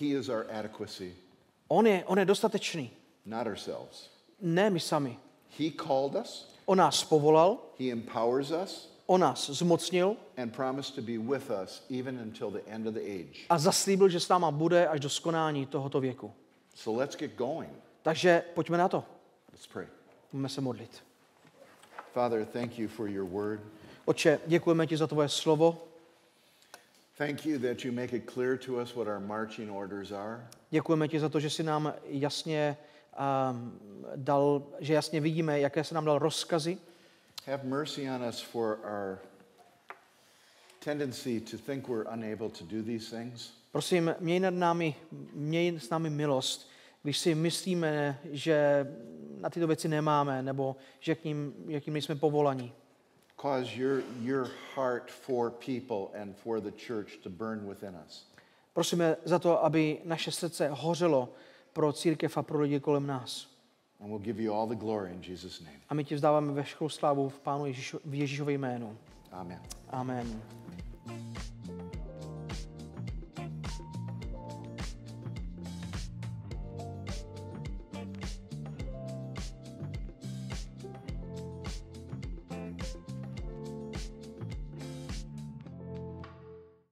He is our adequacy, On je, on je dostatečný. not ourselves. Ne my sami. He called us, On nás povolal, he empowers us, on nás zmocnil and promised to be with us even until the end of the age. a zaslíbil, že s náma bude až do skonání tohoto věku. So let's get going. Takže pojďme na to. Let's pray. Budeme se modlit. Father, thank you for your word. Oče, děkujeme ti za tvoje slovo. Thank you that you make it clear to us what our marching orders are. Děkujeme ti za to, že jsi nám jasně um, dal, že jasně vidíme, jaké se nám dal rozkazy. Have mercy on us for our tendency to think we're unable to do these things. Prosím, měj nad námi, měj s námi milost, když si myslíme, že na tyto věci nemáme, nebo že k ním, jakým nejsme povolaní. Cause your, your heart for people and for the church to burn within us. Prosíme za to, aby naše srdce hořelo pro církev a pro lidi kolem nás. And we'll give you all the glory in Jesus' name. A my ti vzdáváme veškerou slávu v Pánu Ježíšu, v Ježíšově jménu. Amen. Amen.